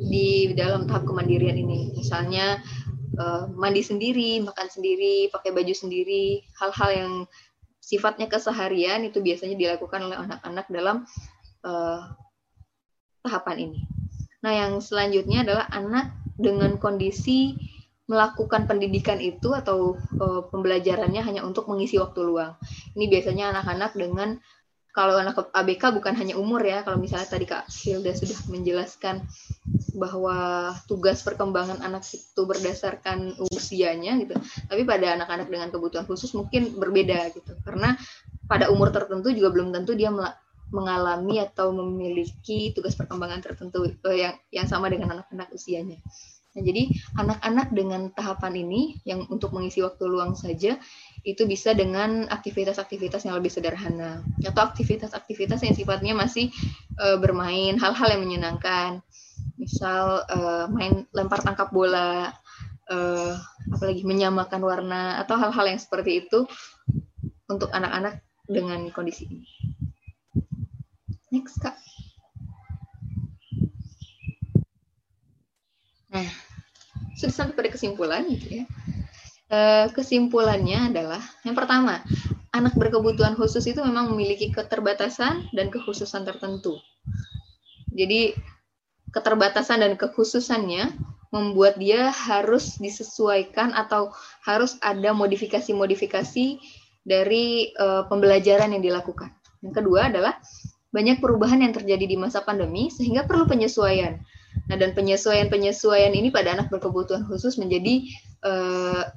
di dalam tahap kemandirian ini. Misalnya uh, mandi sendiri, makan sendiri, pakai baju sendiri, hal-hal yang sifatnya keseharian itu biasanya dilakukan oleh anak-anak dalam uh, tahapan ini. Nah, yang selanjutnya adalah anak dengan kondisi melakukan pendidikan itu atau uh, pembelajarannya hanya untuk mengisi waktu luang. Ini biasanya anak-anak dengan kalau anak ABK bukan hanya umur ya, kalau misalnya tadi Kak Hilda sudah menjelaskan bahwa tugas perkembangan anak itu berdasarkan usianya gitu. Tapi pada anak-anak dengan kebutuhan khusus mungkin berbeda gitu. Karena pada umur tertentu juga belum tentu dia mengalami atau memiliki tugas perkembangan tertentu eh, yang yang sama dengan anak-anak usianya. Nah, jadi anak-anak dengan tahapan ini yang untuk mengisi waktu luang saja itu bisa dengan aktivitas-aktivitas yang lebih sederhana atau aktivitas-aktivitas yang sifatnya masih uh, bermain hal-hal yang menyenangkan. Misal uh, main lempar tangkap bola, uh, apalagi menyamakan warna atau hal-hal yang seperti itu untuk anak-anak dengan kondisi ini. Next, Kak. Nah, sudah sampai pada kesimpulan gitu ya. E, kesimpulannya adalah yang pertama, anak berkebutuhan khusus itu memang memiliki keterbatasan dan kekhususan tertentu. Jadi keterbatasan dan kekhususannya membuat dia harus disesuaikan atau harus ada modifikasi-modifikasi dari e, pembelajaran yang dilakukan. Yang kedua adalah banyak perubahan yang terjadi di masa pandemi sehingga perlu penyesuaian. Nah, dan penyesuaian-penyesuaian ini pada anak berkebutuhan khusus menjadi uh,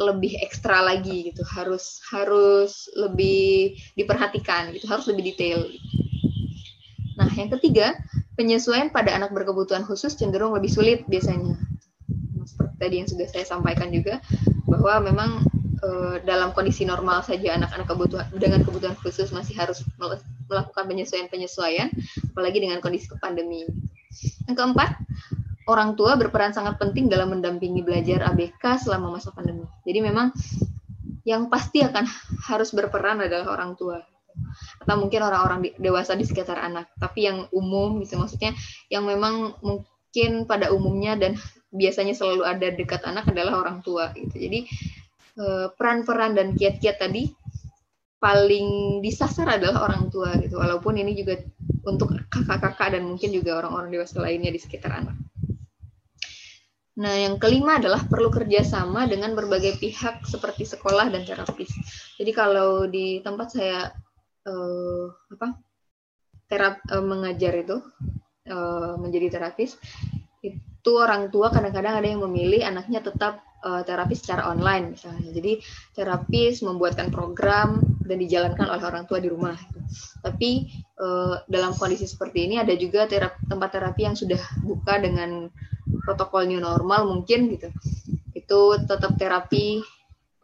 lebih ekstra lagi gitu, harus harus lebih diperhatikan gitu, harus lebih detail. Nah, yang ketiga, penyesuaian pada anak berkebutuhan khusus cenderung lebih sulit biasanya. Seperti tadi yang sudah saya sampaikan juga bahwa memang uh, dalam kondisi normal saja anak-anak kebutuhan dengan kebutuhan khusus masih harus melakukan penyesuaian-penyesuaian, apalagi dengan kondisi pandemi. Yang keempat, orang tua berperan sangat penting dalam mendampingi belajar ABK selama masa pandemi. Jadi memang yang pasti akan *laughs* harus berperan adalah orang tua atau mungkin orang-orang dewasa di sekitar anak. Tapi yang umum gitu maksudnya yang memang mungkin pada umumnya dan *laughs* biasanya selalu ada dekat anak adalah orang tua gitu. Jadi eh, peran-peran dan kiat-kiat tadi paling disasar adalah orang tua gitu. Walaupun ini juga untuk kakak-kakak dan mungkin juga orang-orang dewasa lainnya di sekitar anak. Nah, yang kelima adalah perlu kerjasama dengan berbagai pihak seperti sekolah dan terapis. Jadi kalau di tempat saya uh, apa terap uh, mengajar itu uh, menjadi terapis, itu orang tua kadang-kadang ada yang memilih anaknya tetap uh, terapis secara online misalnya. Jadi terapis membuatkan program dan dijalankan oleh orang tua di rumah. Tapi uh, dalam kondisi seperti ini ada juga terapi, tempat terapi yang sudah buka dengan protokol new normal mungkin gitu. Itu tetap terapi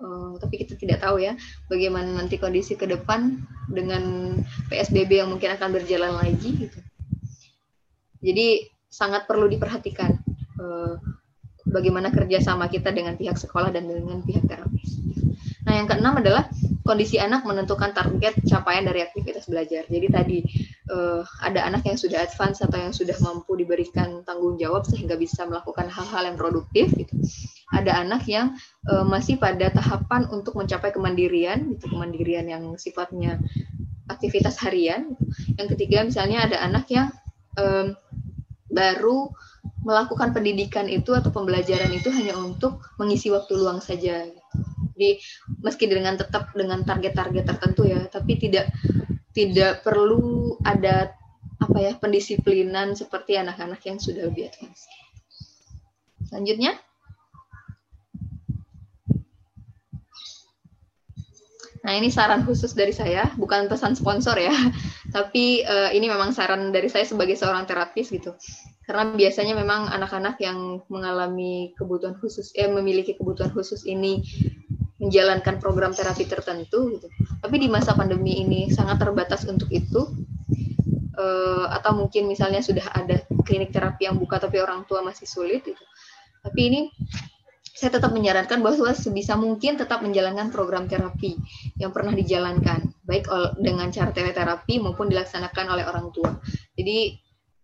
uh, tapi kita tidak tahu ya bagaimana nanti kondisi ke depan dengan PSBB yang mungkin akan berjalan lagi gitu. Jadi sangat perlu diperhatikan bagaimana kerjasama kita dengan pihak sekolah dan dengan pihak terapis. Nah, yang keenam adalah kondisi anak menentukan target capaian dari aktivitas belajar. Jadi tadi uh, ada anak yang sudah advance atau yang sudah mampu diberikan tanggung jawab sehingga bisa melakukan hal-hal yang produktif. Gitu. Ada anak yang uh, masih pada tahapan untuk mencapai kemandirian, gitu, kemandirian yang sifatnya aktivitas harian. Yang ketiga misalnya ada anak yang um, baru melakukan pendidikan itu atau pembelajaran itu hanya untuk mengisi waktu luang saja. Jadi meski dengan tetap dengan target-target tertentu ya, tapi tidak tidak perlu ada apa ya pendisiplinan seperti anak-anak yang sudah lebih advance. Selanjutnya. Nah, ini saran khusus dari saya, bukan pesan sponsor ya. *laughs* Tapi uh, ini memang saran dari saya sebagai seorang terapis gitu. Karena biasanya memang anak-anak yang mengalami kebutuhan khusus, eh memiliki kebutuhan khusus ini menjalankan program terapi tertentu gitu. Tapi di masa pandemi ini sangat terbatas untuk itu. Uh, atau mungkin misalnya sudah ada klinik terapi yang buka tapi orang tua masih sulit gitu. Tapi ini saya tetap menyarankan bahwa sebisa mungkin tetap menjalankan program terapi yang pernah dijalankan, baik dengan cara teleterapi maupun dilaksanakan oleh orang tua. Jadi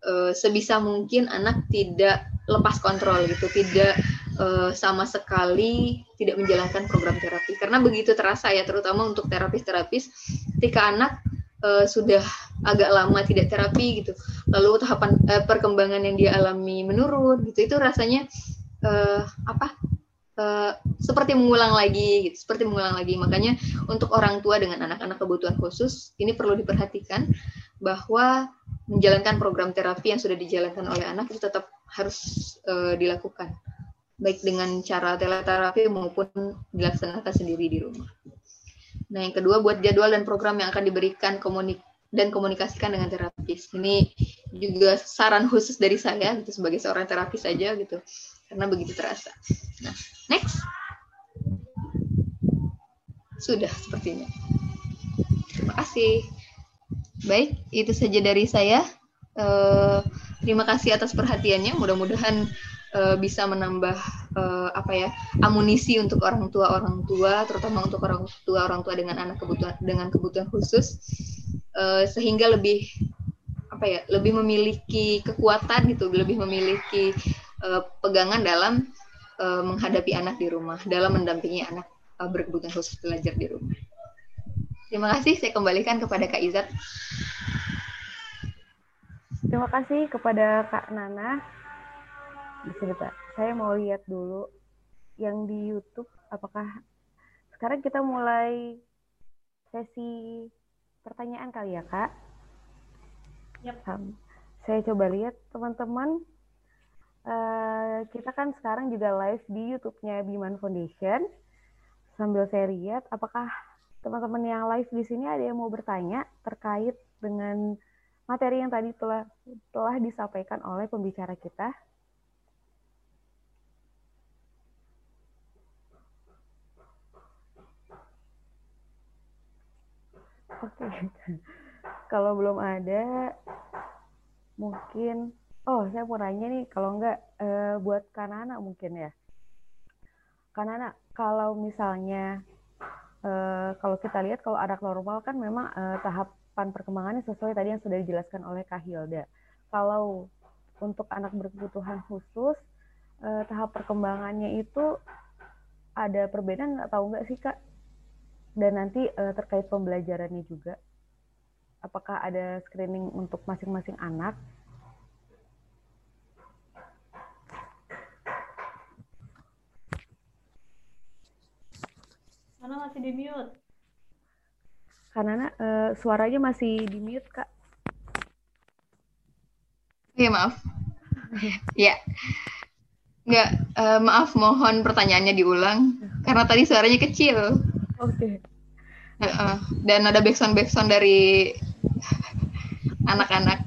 eh, sebisa mungkin anak tidak lepas kontrol gitu, tidak eh, sama sekali tidak menjalankan program terapi. Karena begitu terasa ya, terutama untuk terapis-terapis, ketika anak eh, sudah agak lama tidak terapi gitu, lalu tahapan perkembangan yang dia alami menurun gitu, itu rasanya apa uh, seperti mengulang lagi gitu, seperti mengulang lagi. Makanya untuk orang tua dengan anak-anak kebutuhan khusus ini perlu diperhatikan bahwa menjalankan program terapi yang sudah dijalankan oleh anak itu tetap harus uh, dilakukan baik dengan cara teleterapi maupun dilaksanakan sendiri di rumah. Nah, yang kedua buat jadwal dan program yang akan diberikan komunik dan komunikasikan dengan terapis. Ini juga saran khusus dari saya gitu sebagai seorang terapis saja gitu karena begitu terasa. Nah, next. Sudah sepertinya. Terima kasih. Baik, itu saja dari saya. Uh, terima kasih atas perhatiannya. Mudah-mudahan uh, bisa menambah uh, apa ya amunisi untuk orang tua orang tua, terutama untuk orang tua orang tua dengan anak kebutuhan dengan kebutuhan khusus, uh, sehingga lebih apa ya lebih memiliki kekuatan gitu, lebih memiliki uh, pegangan dalam uh, menghadapi anak di rumah, dalam mendampingi anak uh, berkebutuhan khusus belajar di rumah. Terima kasih, saya kembalikan kepada Kak Izat. Terima kasih kepada Kak Nana. Sebentar, saya mau lihat dulu yang di YouTube. Apakah sekarang kita mulai sesi pertanyaan kali ya, Kak? Yep. Um, saya coba lihat teman-teman Uh, kita kan sekarang juga live di YouTube-nya Biman Foundation. Sambil saya lihat, apakah teman-teman yang live di sini ada yang mau bertanya terkait dengan materi yang tadi telah telah disampaikan oleh pembicara kita? Oke, okay. *laughs* kalau belum ada, mungkin Oh, saya mau nanya nih, kalau enggak uh, buat Kanana mungkin ya. Kanana, kalau misalnya uh, kalau kita lihat kalau anak normal kan memang uh, tahapan perkembangannya sesuai tadi yang sudah dijelaskan oleh Kak Hilda. Kalau untuk anak berkebutuhan khusus, uh, tahap perkembangannya itu ada perbedaan atau enggak sih Kak? Dan nanti uh, terkait pembelajarannya juga, apakah ada screening untuk masing-masing anak? Karena masih di mute. Karena uh, suaranya masih di mute, Kak. Iya, maaf. ya. Enggak, uh, maaf mohon pertanyaannya diulang karena tadi suaranya kecil. Oke. Okay. Uh, uh, dan ada backsound backsound dari anak-anak.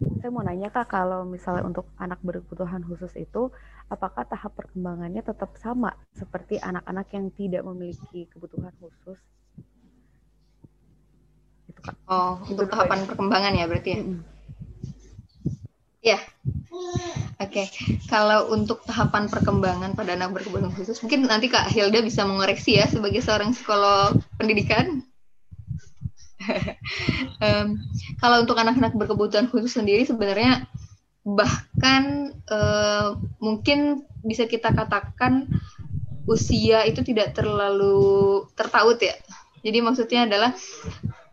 Saya mau nanya kak, kalau misalnya untuk anak berkebutuhan khusus itu, apakah tahap perkembangannya tetap sama seperti anak-anak yang tidak memiliki kebutuhan khusus? Itu kak. Oh, untuk tahapan perkembangan ya berarti ya? Mm -hmm. Ya, Oke, okay. kalau untuk tahapan perkembangan pada anak berkebutuhan khusus, mungkin nanti Kak Hilda bisa mengoreksi ya sebagai seorang psikolog pendidikan *laughs* um, kalau untuk anak-anak berkebutuhan khusus sendiri sebenarnya bahkan uh, mungkin bisa kita katakan usia itu tidak terlalu tertaut ya. Jadi maksudnya adalah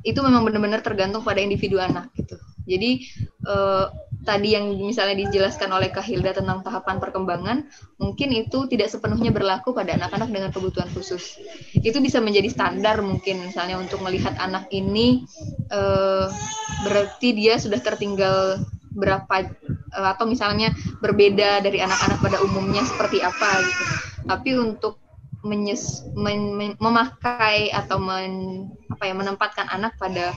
itu memang benar-benar tergantung pada individu anak gitu. Jadi uh, tadi yang misalnya dijelaskan oleh Kak Hilda tentang tahapan perkembangan, mungkin itu tidak sepenuhnya berlaku pada anak-anak dengan kebutuhan khusus. Itu bisa menjadi standar mungkin misalnya untuk melihat anak ini uh, berarti dia sudah tertinggal berapa uh, atau misalnya berbeda dari anak-anak pada umumnya seperti apa gitu. Tapi untuk menyes, men, men, memakai atau men, apa ya menempatkan anak pada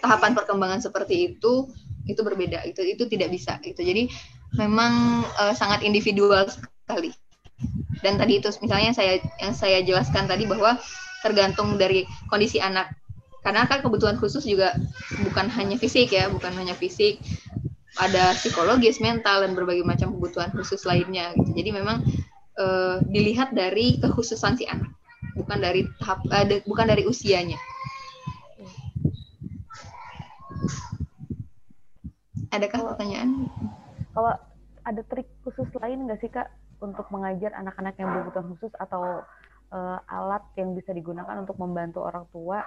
tahapan perkembangan seperti itu itu berbeda. Itu itu tidak bisa gitu. Jadi memang uh, sangat individual sekali. Dan tadi itu misalnya saya yang saya jelaskan tadi bahwa tergantung dari kondisi anak karena kan kebutuhan khusus juga bukan hanya fisik ya bukan hanya fisik ada psikologis mental dan berbagai macam kebutuhan khusus lainnya gitu. Jadi memang uh, dilihat dari kekhususan si anak bukan dari tahap uh, de, bukan dari usianya. Adakah pertanyaan? Kalau ada trik khusus lain nggak sih kak untuk mengajar anak-anak yang berkebutuhan khusus atau uh, alat yang bisa digunakan untuk membantu orang tua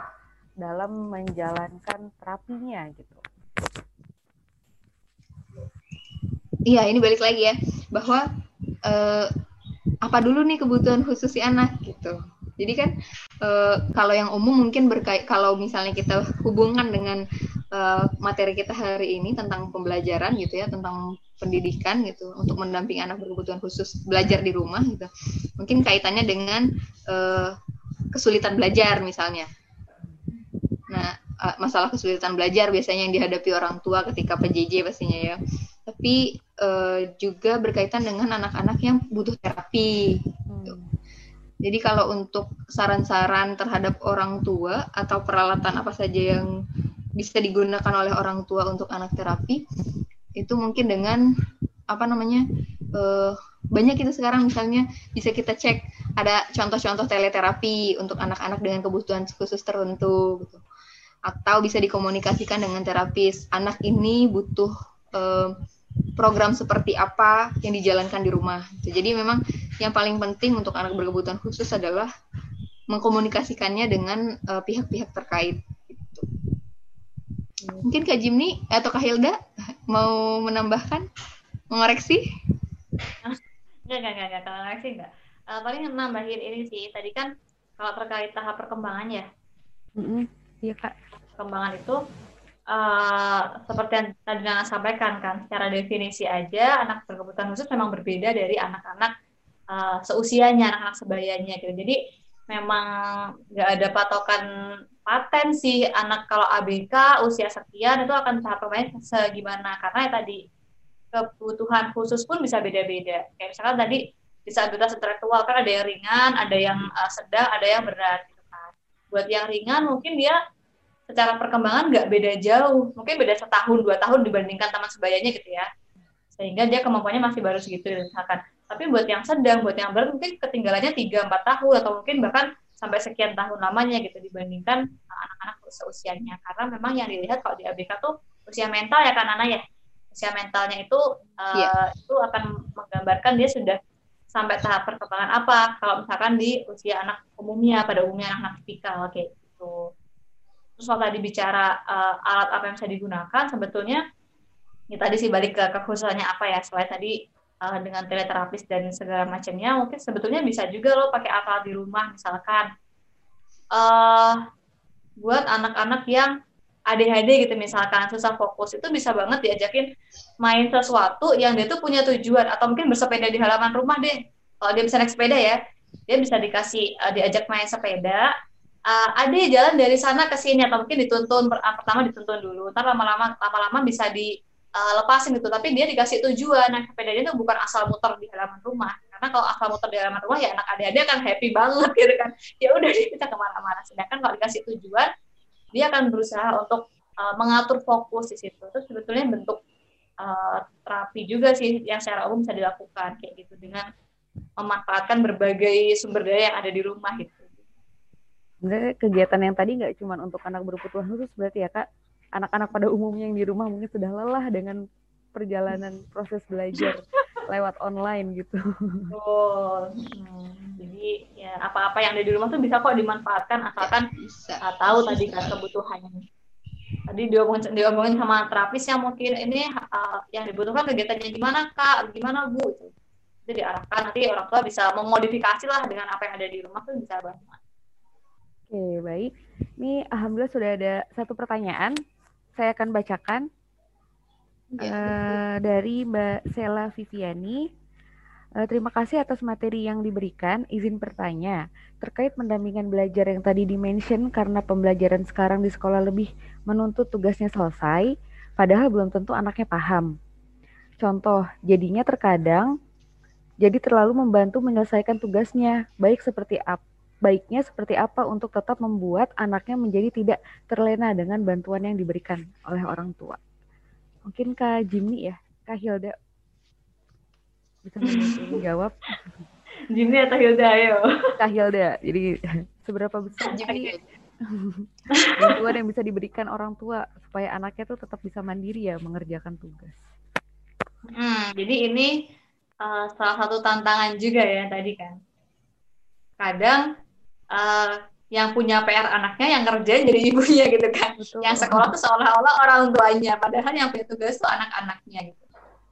dalam menjalankan terapinya gitu? Iya, ini balik lagi ya bahwa uh, apa dulu nih kebutuhan khusus si anak gitu. Jadi kan uh, kalau yang umum mungkin berkait kalau misalnya kita hubungkan dengan uh, materi kita hari ini tentang pembelajaran gitu ya, tentang pendidikan gitu untuk mendampingi anak berkebutuhan khusus belajar di rumah gitu. Mungkin kaitannya dengan uh, kesulitan belajar misalnya. Uh, masalah kesulitan belajar biasanya yang dihadapi orang tua ketika PJJ pastinya ya. Tapi uh, juga berkaitan dengan anak-anak yang butuh terapi. Gitu. Jadi kalau untuk saran-saran terhadap orang tua atau peralatan apa saja yang bisa digunakan oleh orang tua untuk anak terapi, itu mungkin dengan apa namanya uh, banyak kita sekarang misalnya bisa kita cek ada contoh-contoh teleterapi untuk anak-anak dengan kebutuhan khusus tertentu gitu atau bisa dikomunikasikan dengan terapis anak ini butuh uh, program seperti apa yang dijalankan di rumah. Jadi memang yang paling penting untuk anak berkebutuhan khusus adalah mengkomunikasikannya dengan uh, pihak-pihak terkait. Gitu. Mungkin Kak Jimny atau Kak Hilda mau menambahkan, mengoreksi? Enggak, enggak, enggak, enggak. Kalau ngoreksi enggak. Uh, paling nambahin ini sih, tadi kan kalau terkait tahap perkembangan ya. Mm -hmm. Iya, Kak. Perkembangan itu uh, seperti yang tadi Nana sampaikan kan, secara definisi aja anak berkebutuhan khusus memang berbeda dari anak-anak uh, seusianya, anak-anak sebayanya gitu. Jadi memang nggak ada patokan paten sih anak kalau ABK usia sekian itu akan tahap permainan segimana karena ya tadi kebutuhan khusus pun bisa beda-beda. Kayak misalkan tadi disabilitas intelektual kan ada yang ringan, ada yang uh, sedang, ada yang berat gitu kan. Buat yang ringan mungkin dia secara perkembangan nggak beda jauh, mungkin beda setahun dua tahun dibandingkan teman sebayanya gitu ya, sehingga dia kemampuannya masih baru segitu misalkan. Tapi buat yang sedang, buat yang berat mungkin ketinggalannya tiga empat tahun atau mungkin bahkan sampai sekian tahun lamanya gitu dibandingkan anak-anak seusianya karena memang yang dilihat kalau di ABK tuh usia mental ya kan anak ya? Usia mentalnya itu uh, yeah. itu akan menggambarkan dia sudah sampai tahap perkembangan apa. Kalau misalkan di usia anak umumnya pada umumnya anak-anak tipikal kayak gitu terus kalau tadi bicara uh, alat apa yang bisa digunakan sebetulnya ya tadi sih balik ke kekhususannya apa ya selain tadi uh, dengan teleterapis dan segala macamnya mungkin sebetulnya bisa juga lo pakai alat di rumah misalkan. Uh, buat anak-anak yang ADHD gitu misalkan susah fokus itu bisa banget diajakin main sesuatu yang dia tuh punya tujuan atau mungkin bersepeda di halaman rumah deh. Kalau dia bisa naik sepeda ya dia bisa dikasih diajak main sepeda uh, ada jalan dari sana ke sini atau mungkin dituntun uh, pertama dituntun dulu. Ntar lama-lama lama-lama bisa dilepasin uh, gitu. Tapi dia dikasih tujuan. Nah sepedanya itu bukan asal muter di halaman rumah. Karena kalau asal muter di halaman rumah ya anak adik-adik akan happy banget *laughs* gitu kan. Ya udah dia bisa ke mana-mana. Sedangkan kalau dikasih tujuan dia akan berusaha untuk uh, mengatur fokus di situ. Itu sebetulnya bentuk uh, terapi juga sih yang secara umum bisa dilakukan. Kayak gitu dengan memanfaatkan berbagai sumber daya yang ada di rumah gitu sebenarnya kegiatan yang tadi nggak cuma untuk anak berkebutuhan khusus berarti ya kak anak-anak pada umumnya yang di rumah mungkin sudah lelah dengan perjalanan proses belajar lewat online gitu. Oh, hmm. jadi ya apa-apa yang ada di rumah tuh bisa kok dimanfaatkan asalkan bisa. Uh, tahu tadi kan kebutuhannya. Tadi diomongin, diomongin sama terapis yang mungkin ini uh, yang dibutuhkan kegiatannya gimana kak, gimana bu? Jadi diarahkan nanti orang tua bisa memodifikasi lah dengan apa yang ada di rumah tuh bisa banget. Oke, baik. Ini alhamdulillah sudah ada satu pertanyaan. Saya akan bacakan ya. uh, dari Mbak Sela Viviani. Uh, terima kasih atas materi yang diberikan. Izin bertanya, terkait pendampingan belajar yang tadi dimention karena pembelajaran sekarang di sekolah lebih menuntut tugasnya selesai, padahal belum tentu anaknya paham. Contoh, jadinya terkadang jadi terlalu membantu menyelesaikan tugasnya, baik seperti apa baiknya seperti apa untuk tetap membuat anaknya menjadi tidak terlena dengan bantuan yang diberikan oleh orang tua. Mungkin Kak Jimmy ya, Kak Hilda bisa menjawab. Jimmy atau Hilda ayo. Kak Hilda. Jadi seberapa besar jadi bantuan yang bisa diberikan orang tua supaya anaknya tuh tetap bisa mandiri ya mengerjakan tugas. Hmm, jadi ini uh, salah satu tantangan juga ya tadi kan. Kadang uh, yang punya PR anaknya yang kerjain jadi ibunya gitu kan. Betul. Yang sekolah tuh seolah-olah orang tuanya, padahal yang punya tugas tuh anak-anaknya gitu.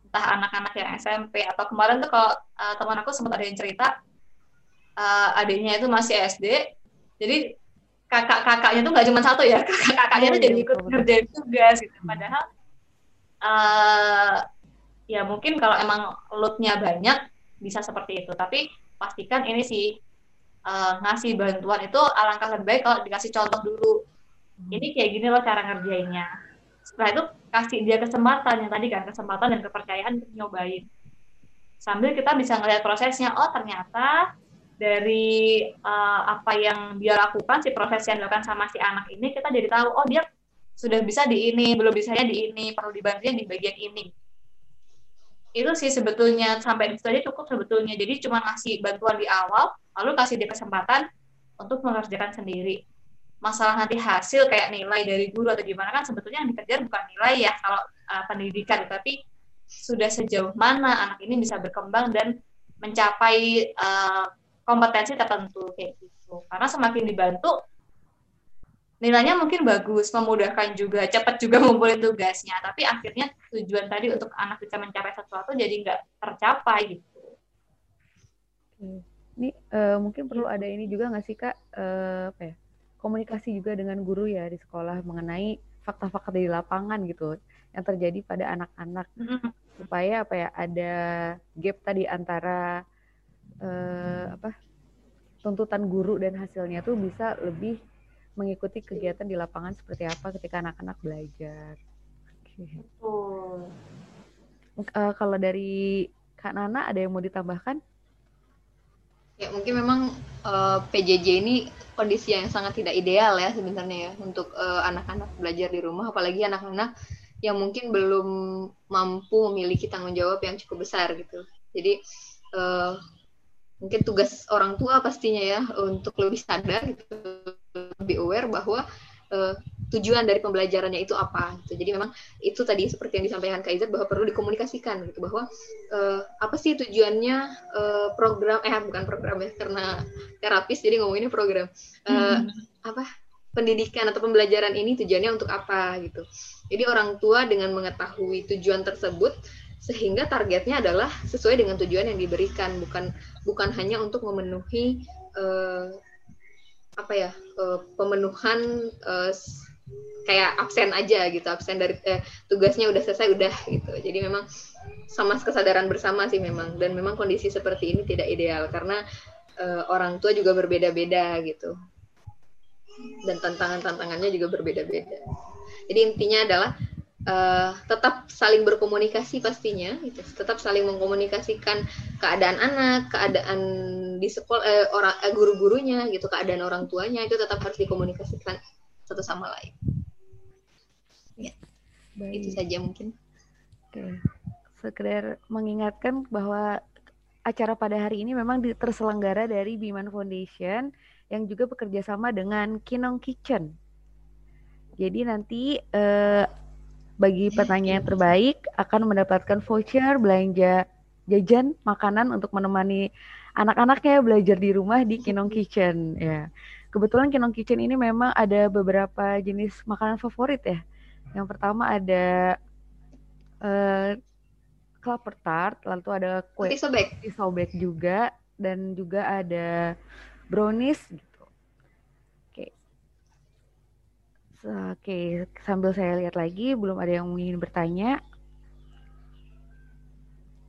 Entah anak-anak yang SMP atau kemarin tuh kalau uh, teman aku sempat ada yang cerita uh, adiknya itu masih SD, jadi kakak-kakaknya tuh nggak cuma satu ya, *laughs* kakak-kakaknya tuh jadi ikut ngerjain tugas gitu. Padahal uh, ya mungkin kalau emang loadnya banyak bisa seperti itu, tapi pastikan ini sih uh, ngasih bantuan itu alangkah lebih baik kalau dikasih contoh dulu. Hmm. Ini kayak gini loh cara ngerjainnya. Setelah itu kasih dia kesempatan yang tadi kan kesempatan dan kepercayaan untuk nyobain. Sambil kita bisa ngeliat prosesnya. Oh ternyata dari uh, apa yang dia lakukan si proses yang dilakukan sama si anak ini kita jadi tahu oh dia sudah bisa di ini belum bisanya di ini perlu dibantunya di bagian ini itu sih sebetulnya sampai di situ aja cukup sebetulnya. Jadi cuma ngasih bantuan di awal lalu kasih dia kesempatan untuk mengerjakan sendiri. Masalah nanti hasil kayak nilai dari guru atau gimana kan sebetulnya yang dikejar bukan nilai ya kalau uh, pendidikan. Tapi sudah sejauh mana anak ini bisa berkembang dan mencapai uh, kompetensi tertentu kayak gitu. Karena semakin dibantu nilainya mungkin bagus, memudahkan juga, cepat juga ngumpulin tugasnya, tapi akhirnya tujuan tadi untuk anak bisa mencapai sesuatu jadi nggak tercapai gitu. Ini uh, mungkin perlu ada ini juga nggak sih kak, uh, apa ya, komunikasi juga dengan guru ya di sekolah mengenai fakta-fakta di lapangan gitu yang terjadi pada anak-anak. Mm-hmm. supaya apa ya ada gap tadi antara uh, apa tuntutan guru dan hasilnya tuh bisa lebih mengikuti kegiatan di lapangan seperti apa ketika anak-anak belajar. Okay. Uh, kalau dari Kak Nana ada yang mau ditambahkan? Ya mungkin memang uh, eh, PJJ ini kondisi yang sangat tidak ideal ya sebenarnya ya untuk eh, anak-anak uh, belajar di rumah, apalagi anak-anak yang mungkin belum mampu memiliki tanggung jawab yang cukup besar gitu. Jadi uh, mungkin tugas orang tua pastinya ya untuk lebih sadar gitu lebih aware bahwa uh, tujuan dari pembelajarannya itu apa gitu. Jadi memang itu tadi seperti yang disampaikan Kak Izat bahwa perlu dikomunikasikan gitu bahwa uh, apa sih tujuannya uh, program eh bukan program ya karena terapis jadi ngomonginnya program. Uh, hmm. apa pendidikan atau pembelajaran ini tujuannya untuk apa gitu. Jadi orang tua dengan mengetahui tujuan tersebut sehingga targetnya adalah sesuai dengan tujuan yang diberikan bukan bukan hanya untuk memenuhi uh, apa ya uh, pemenuhan uh, kayak absen aja gitu absen dari eh, tugasnya udah selesai udah gitu. Jadi memang sama kesadaran bersama sih memang. Dan memang kondisi seperti ini tidak ideal karena uh, orang tua juga berbeda-beda gitu. Dan tantangan-tantangannya juga berbeda-beda. Jadi intinya adalah uh, tetap saling berkomunikasi pastinya gitu. tetap saling mengkomunikasikan keadaan anak keadaan di sekolah eh, orang eh, guru-gurunya gitu keadaan orang tuanya itu tetap harus dikomunikasikan satu sama lain ya Baik. itu saja mungkin oke sekedar mengingatkan bahwa acara pada hari ini memang terselenggara dari Biman Foundation yang juga bekerja sama dengan Kinong Kitchen. Jadi nanti eh, bagi petanya yang terbaik akan mendapatkan voucher belanja jajan makanan untuk menemani anak-anaknya belajar di rumah di Kinong Kitchen ya. Kebetulan Kinong Kitchen ini memang ada beberapa jenis makanan favorit ya. Yang pertama ada uh, tart, lalu ada kue sobek, sobek juga dan juga ada brownies Oke, sambil saya lihat lagi, belum ada yang ingin bertanya.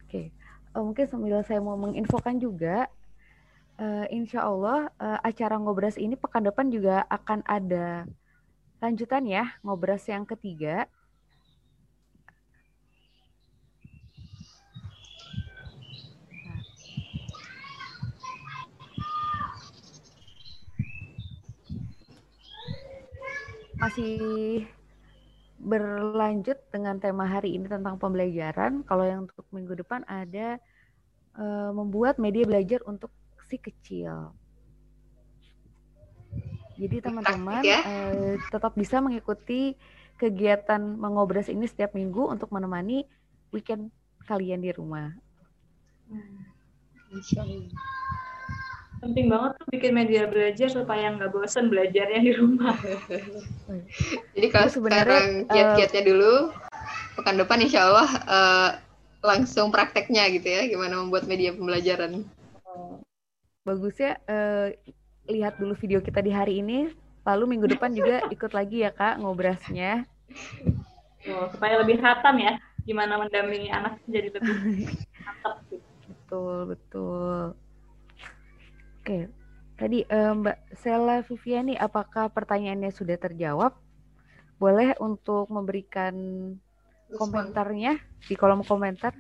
Oke, uh, mungkin sambil saya mau menginfokan juga, uh, insya Allah uh, acara ngobras ini pekan depan juga akan ada lanjutan ya ngobras yang ketiga. Masih berlanjut dengan tema hari ini tentang pembelajaran. Kalau yang untuk minggu depan ada uh, membuat media belajar untuk si kecil. Jadi teman-teman ya? uh, tetap bisa mengikuti kegiatan mengobras ini setiap minggu untuk menemani weekend kalian di rumah. Hmm penting banget tuh bikin media belajar supaya nggak bosen belajarnya di rumah. *laughs* Jadi kalau sekarang kiat-kiatnya uh, dulu, pekan depan insya Allah uh, langsung prakteknya gitu ya, gimana membuat media pembelajaran. Bagus ya, uh, lihat dulu video kita di hari ini, lalu minggu depan juga *laughs* ikut lagi ya kak ngobrasnya. Oh, supaya lebih hatam ya, gimana mendampingi anak jadi lebih *laughs* mantap. Betul, betul. Oke, tadi uh, Mbak Sela Viviani, apakah pertanyaannya sudah terjawab? Boleh untuk memberikan komentarnya di kolom komentar.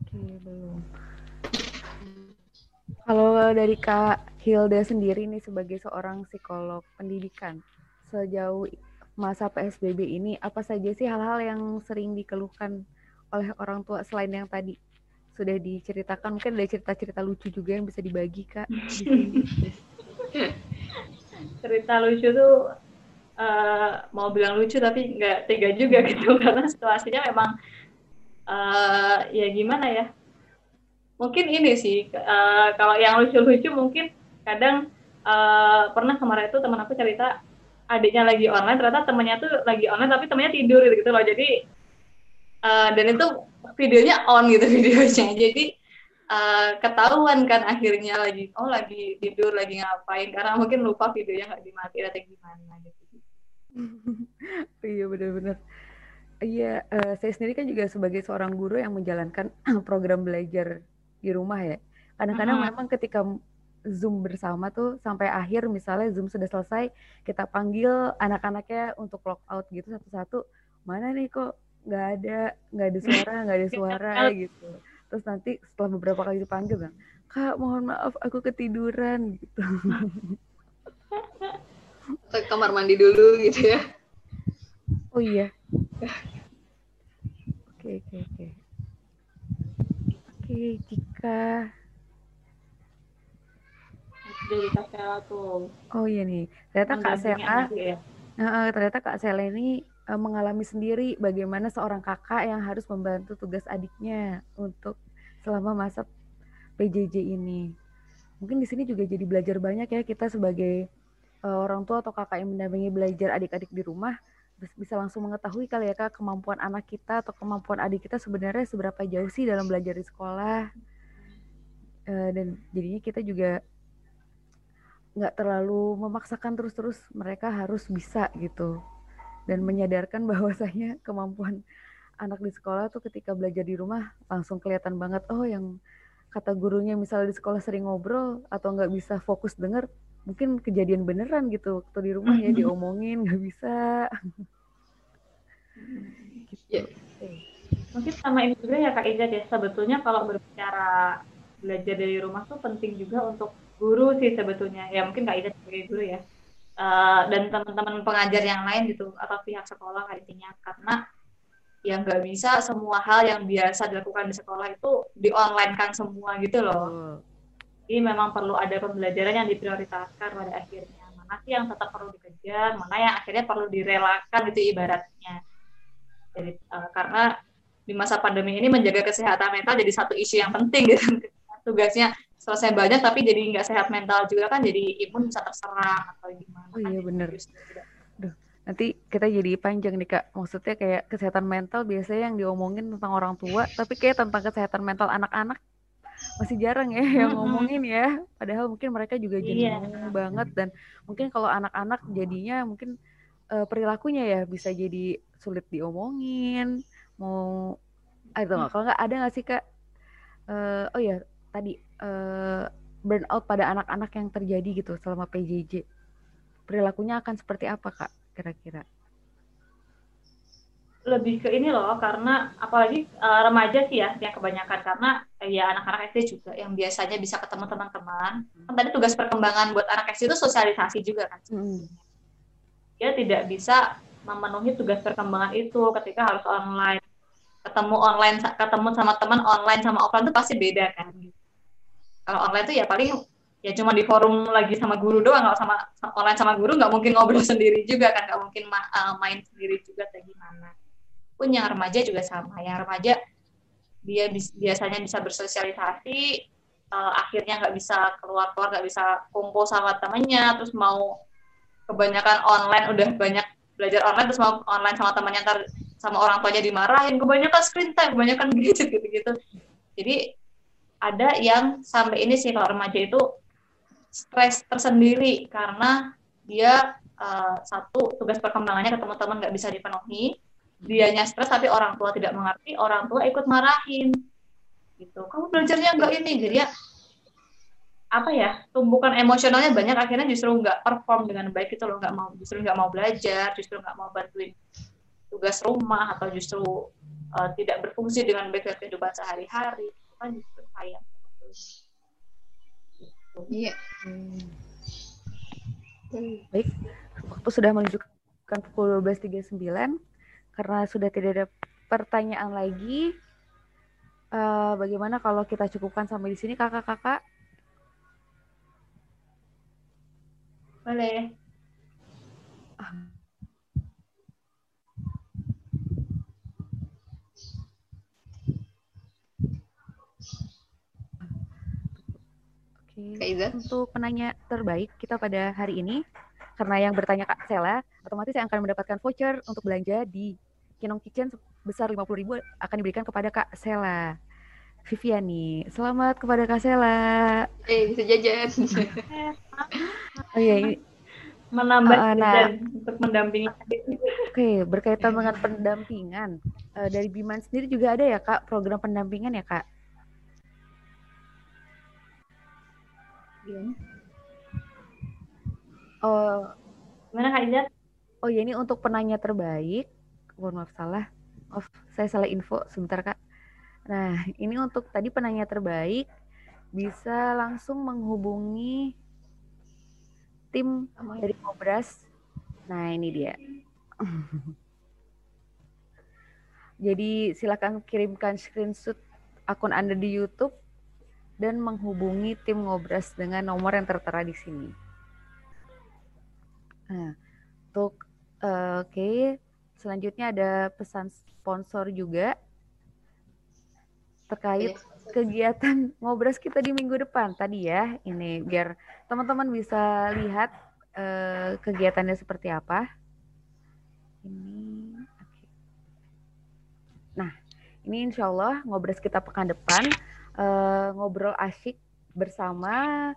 Oke, belum. Kalau dari Kak Hilda sendiri nih sebagai seorang psikolog pendidikan, sejauh masa PSBB ini apa saja sih hal-hal yang sering dikeluhkan oleh orang tua selain yang tadi sudah diceritakan? Mungkin ada cerita-cerita lucu juga yang bisa dibagi kak. *laughs* cerita lucu tuh uh, mau bilang lucu tapi nggak tega juga gitu *laughs* karena situasinya memang uh, ya gimana ya mungkin ini sih uh, kalau yang lucu-lucu mungkin kadang uh, pernah kemarin itu teman aku cerita adiknya lagi online ternyata temennya tuh lagi online tapi temennya tidur gitu, gitu loh. Jadi uh, dan itu videonya on gitu *laughs* videonya. Jadi uh, ketahuan kan akhirnya lagi oh lagi tidur lagi ngapain karena mungkin lupa videonya nggak dimatiin atau gimana gitu. *laughs* Iya benar-benar iya uh, saya sendiri kan juga sebagai seorang guru yang menjalankan *clears throat* program belajar di rumah ya. Kadang-kadang uh -huh. memang ketika Zoom bersama tuh sampai akhir misalnya Zoom sudah selesai kita panggil anak-anaknya untuk log out gitu satu-satu mana nih kok nggak ada nggak ada suara nggak ada *laughs* suara gitu. Terus nanti setelah beberapa kali dipanggil kan kak mohon maaf aku ketiduran gitu. Ke kamar mandi dulu gitu ya. Oh iya. Oke oke oke oke jika dari Kak Sela tuh. Oh iya nih, ternyata Kak Sela, ya. uh, ternyata Kak Sela ini uh, mengalami sendiri bagaimana seorang kakak yang harus membantu tugas adiknya untuk selama masa PJJ ini. Mungkin di sini juga jadi belajar banyak ya kita sebagai uh, orang tua atau kakak yang mendampingi belajar adik-adik di rumah bisa langsung mengetahui kali ya kak kemampuan anak kita atau kemampuan adik kita sebenarnya seberapa jauh sih dalam belajar di sekolah. Uh, dan jadinya kita juga nggak terlalu memaksakan terus-terus mereka harus bisa gitu. Dan menyadarkan *laughs* bahwasanya kemampuan anak di sekolah tuh ketika belajar di rumah langsung kelihatan banget oh yang kata gurunya misalnya di sekolah sering ngobrol atau nggak bisa fokus denger mungkin kejadian beneran gitu waktu di rumah ya *laughs* diomongin nggak bisa. Gitu. yeah. mungkin sama ini juga ya kak Iza ya sebetulnya kalau berbicara belajar dari rumah tuh penting juga untuk guru sih sebetulnya. Ya mungkin kak Ida sebagai guru ya. Uh, dan teman-teman pengajar yang lain gitu atau pihak sekolah intinya. Karena ya nggak bisa semua hal yang biasa dilakukan di sekolah itu di online kan semua gitu loh jadi memang perlu ada pembelajaran yang diprioritaskan pada akhirnya. Mana sih yang tetap perlu dikejar mana yang akhirnya perlu direlakan itu ibaratnya. Jadi uh, karena di masa pandemi ini menjaga kesehatan mental jadi satu isu yang penting gitu. *laughs* Tugasnya selesai banyak tapi jadi nggak sehat mental juga kan jadi imun bisa terserang atau gimana oh iya benar Duh, nanti kita jadi panjang nih kak. Maksudnya kayak kesehatan mental biasanya yang diomongin tentang orang tua tapi kayak tentang kesehatan mental anak-anak masih jarang ya yang ngomongin ya. Padahal mungkin mereka juga Iya. jenuh banget dan mungkin kalau anak-anak jadinya mungkin eh, perilakunya ya bisa jadi sulit diomongin mau ada nggak? Kalau nggak ada nggak sih kak? Eh, oh ya tadi eh, burnout pada anak-anak yang terjadi gitu selama PJJ perilakunya akan seperti apa kak kira-kira lebih ke ini loh karena apalagi uh, remaja sih ya yang kebanyakan. Karena uh, ya anak-anak SD juga yang biasanya bisa ketemu teman-teman. Kan tadi tugas perkembangan buat anak SD itu sosialisasi juga kan. Mm. dia tidak bisa memenuhi tugas perkembangan itu. Ketika harus online ketemu online ketemu sama teman online sama offline itu pasti beda kan. Kalau online tuh ya paling ya cuma di forum lagi sama guru doang. Kalau sama online sama guru nggak mungkin ngobrol *laughs* sendiri juga kan. Nggak mungkin ma- uh, main sendiri juga kayak gimana pun yang remaja juga sama. Yang remaja dia biasanya bisa bersosialisasi uh, akhirnya nggak bisa keluar keluar nggak bisa kumpul sama temannya terus mau kebanyakan online udah banyak belajar online terus mau online sama temannya ntar sama orang tuanya dimarahin. Kebanyakan screen time kebanyakan *laughs* gadget gitu-gitu. Jadi ada yang sampai ini sih kalau remaja itu stres tersendiri karena dia uh, satu tugas perkembangannya ketemu teman nggak bisa dipenuhi dianya stres tapi orang tua tidak mengerti orang tua ikut marahin. Gitu. Kamu belajarnya nggak ini jadi ya apa ya tumbukan emosionalnya banyak akhirnya justru nggak perform dengan baik itu loh. Nggak mau justru nggak mau belajar justru nggak mau bantuin tugas rumah atau justru uh, tidak berfungsi dengan baik dalam kehidupan sehari-hari. Itu kan justru sayang. Iya. Baik, waktu sudah menunjukkan pukul 12.39 karena sudah tidak ada pertanyaan lagi. eh, bagaimana kalau kita cukupkan sampai di sini kakak-kakak? boleh Iza? Untuk penanya terbaik kita pada hari ini, karena yang bertanya Kak Sela, otomatis yang akan mendapatkan voucher untuk belanja di Kinong Kitchen sebesar 50.000 akan diberikan kepada Kak Sela. Viviani, selamat kepada Kak Sela. Eh, bisa jajan. *laughs* Oh iya, ini menambah Ah, nah. dan untuk mendampingi Oke, berkaitan dengan pendampingan eh, dari Biman sendiri juga ada ya kak program pendampingan ya kak? Gimana? Oh, gimana Kak Izat? oh ya ini untuk penanya terbaik. Mohon maaf salah, maaf saya salah info sebentar kak. Nah ini untuk tadi penanya terbaik bisa langsung menghubungi tim dari Kobras. Nah ini dia. Jadi silakan kirimkan screenshot akun Anda di YouTube dan menghubungi tim Ngobras dengan nomor yang tertera di sini. Nah, untuk eh, oke, selanjutnya ada pesan sponsor juga terkait kegiatan *laughs* ngobras kita di minggu depan tadi ya. Ini biar teman-teman bisa lihat eh, kegiatannya seperti apa. Ini oke. Nah, ini insya Allah ngobras kita pekan depan eh, ngobrol asyik bersama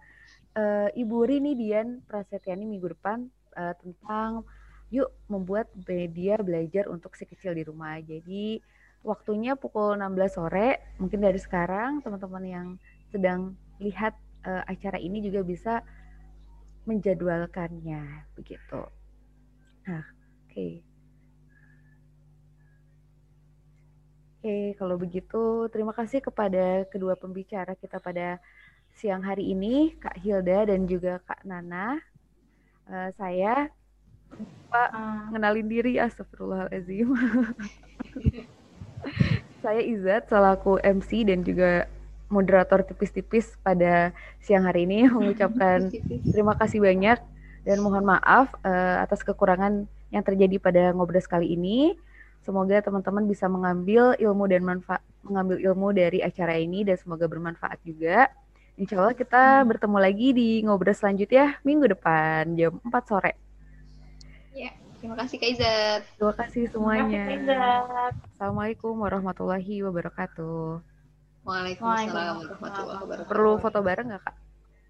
eh, Ibu Rini Dian Prasetyani minggu depan eh, tentang yuk membuat media belajar untuk si kecil di rumah. Jadi waktunya pukul 16 sore. Mungkin dari sekarang teman-teman yang sedang lihat eh, acara ini juga bisa menjadwalkannya begitu. Nah, oke. Oke, kalau begitu terima kasih kepada kedua pembicara kita pada siang hari ini, Kak Hilda dan juga Kak Nana. Eh, saya lupa Ah, ngenalin diri, astagfirullahaladzim. *laughs* saya Izat selaku MC dan juga moderator tipis-tipis pada siang hari ini mengucapkan *laughs* terima kasih banyak dan mohon maaf eh, atas kekurangan yang terjadi pada ngobras kali ini. Semoga teman-teman bisa mengambil ilmu dan manfaat mengambil ilmu dari acara ini dan semoga bermanfaat juga. Insya Allah kita bertemu lagi di ngobras selanjutnya minggu depan jam 4 sore. Terima kasih Kak Izat. Terima kasih semuanya. Terima kasih, Kak. Assalamualaikum warahmatullahi wabarakatuh. Waalaikumsalam warahmatullahi wabarakatuh. Perlu foto bareng nggak kak?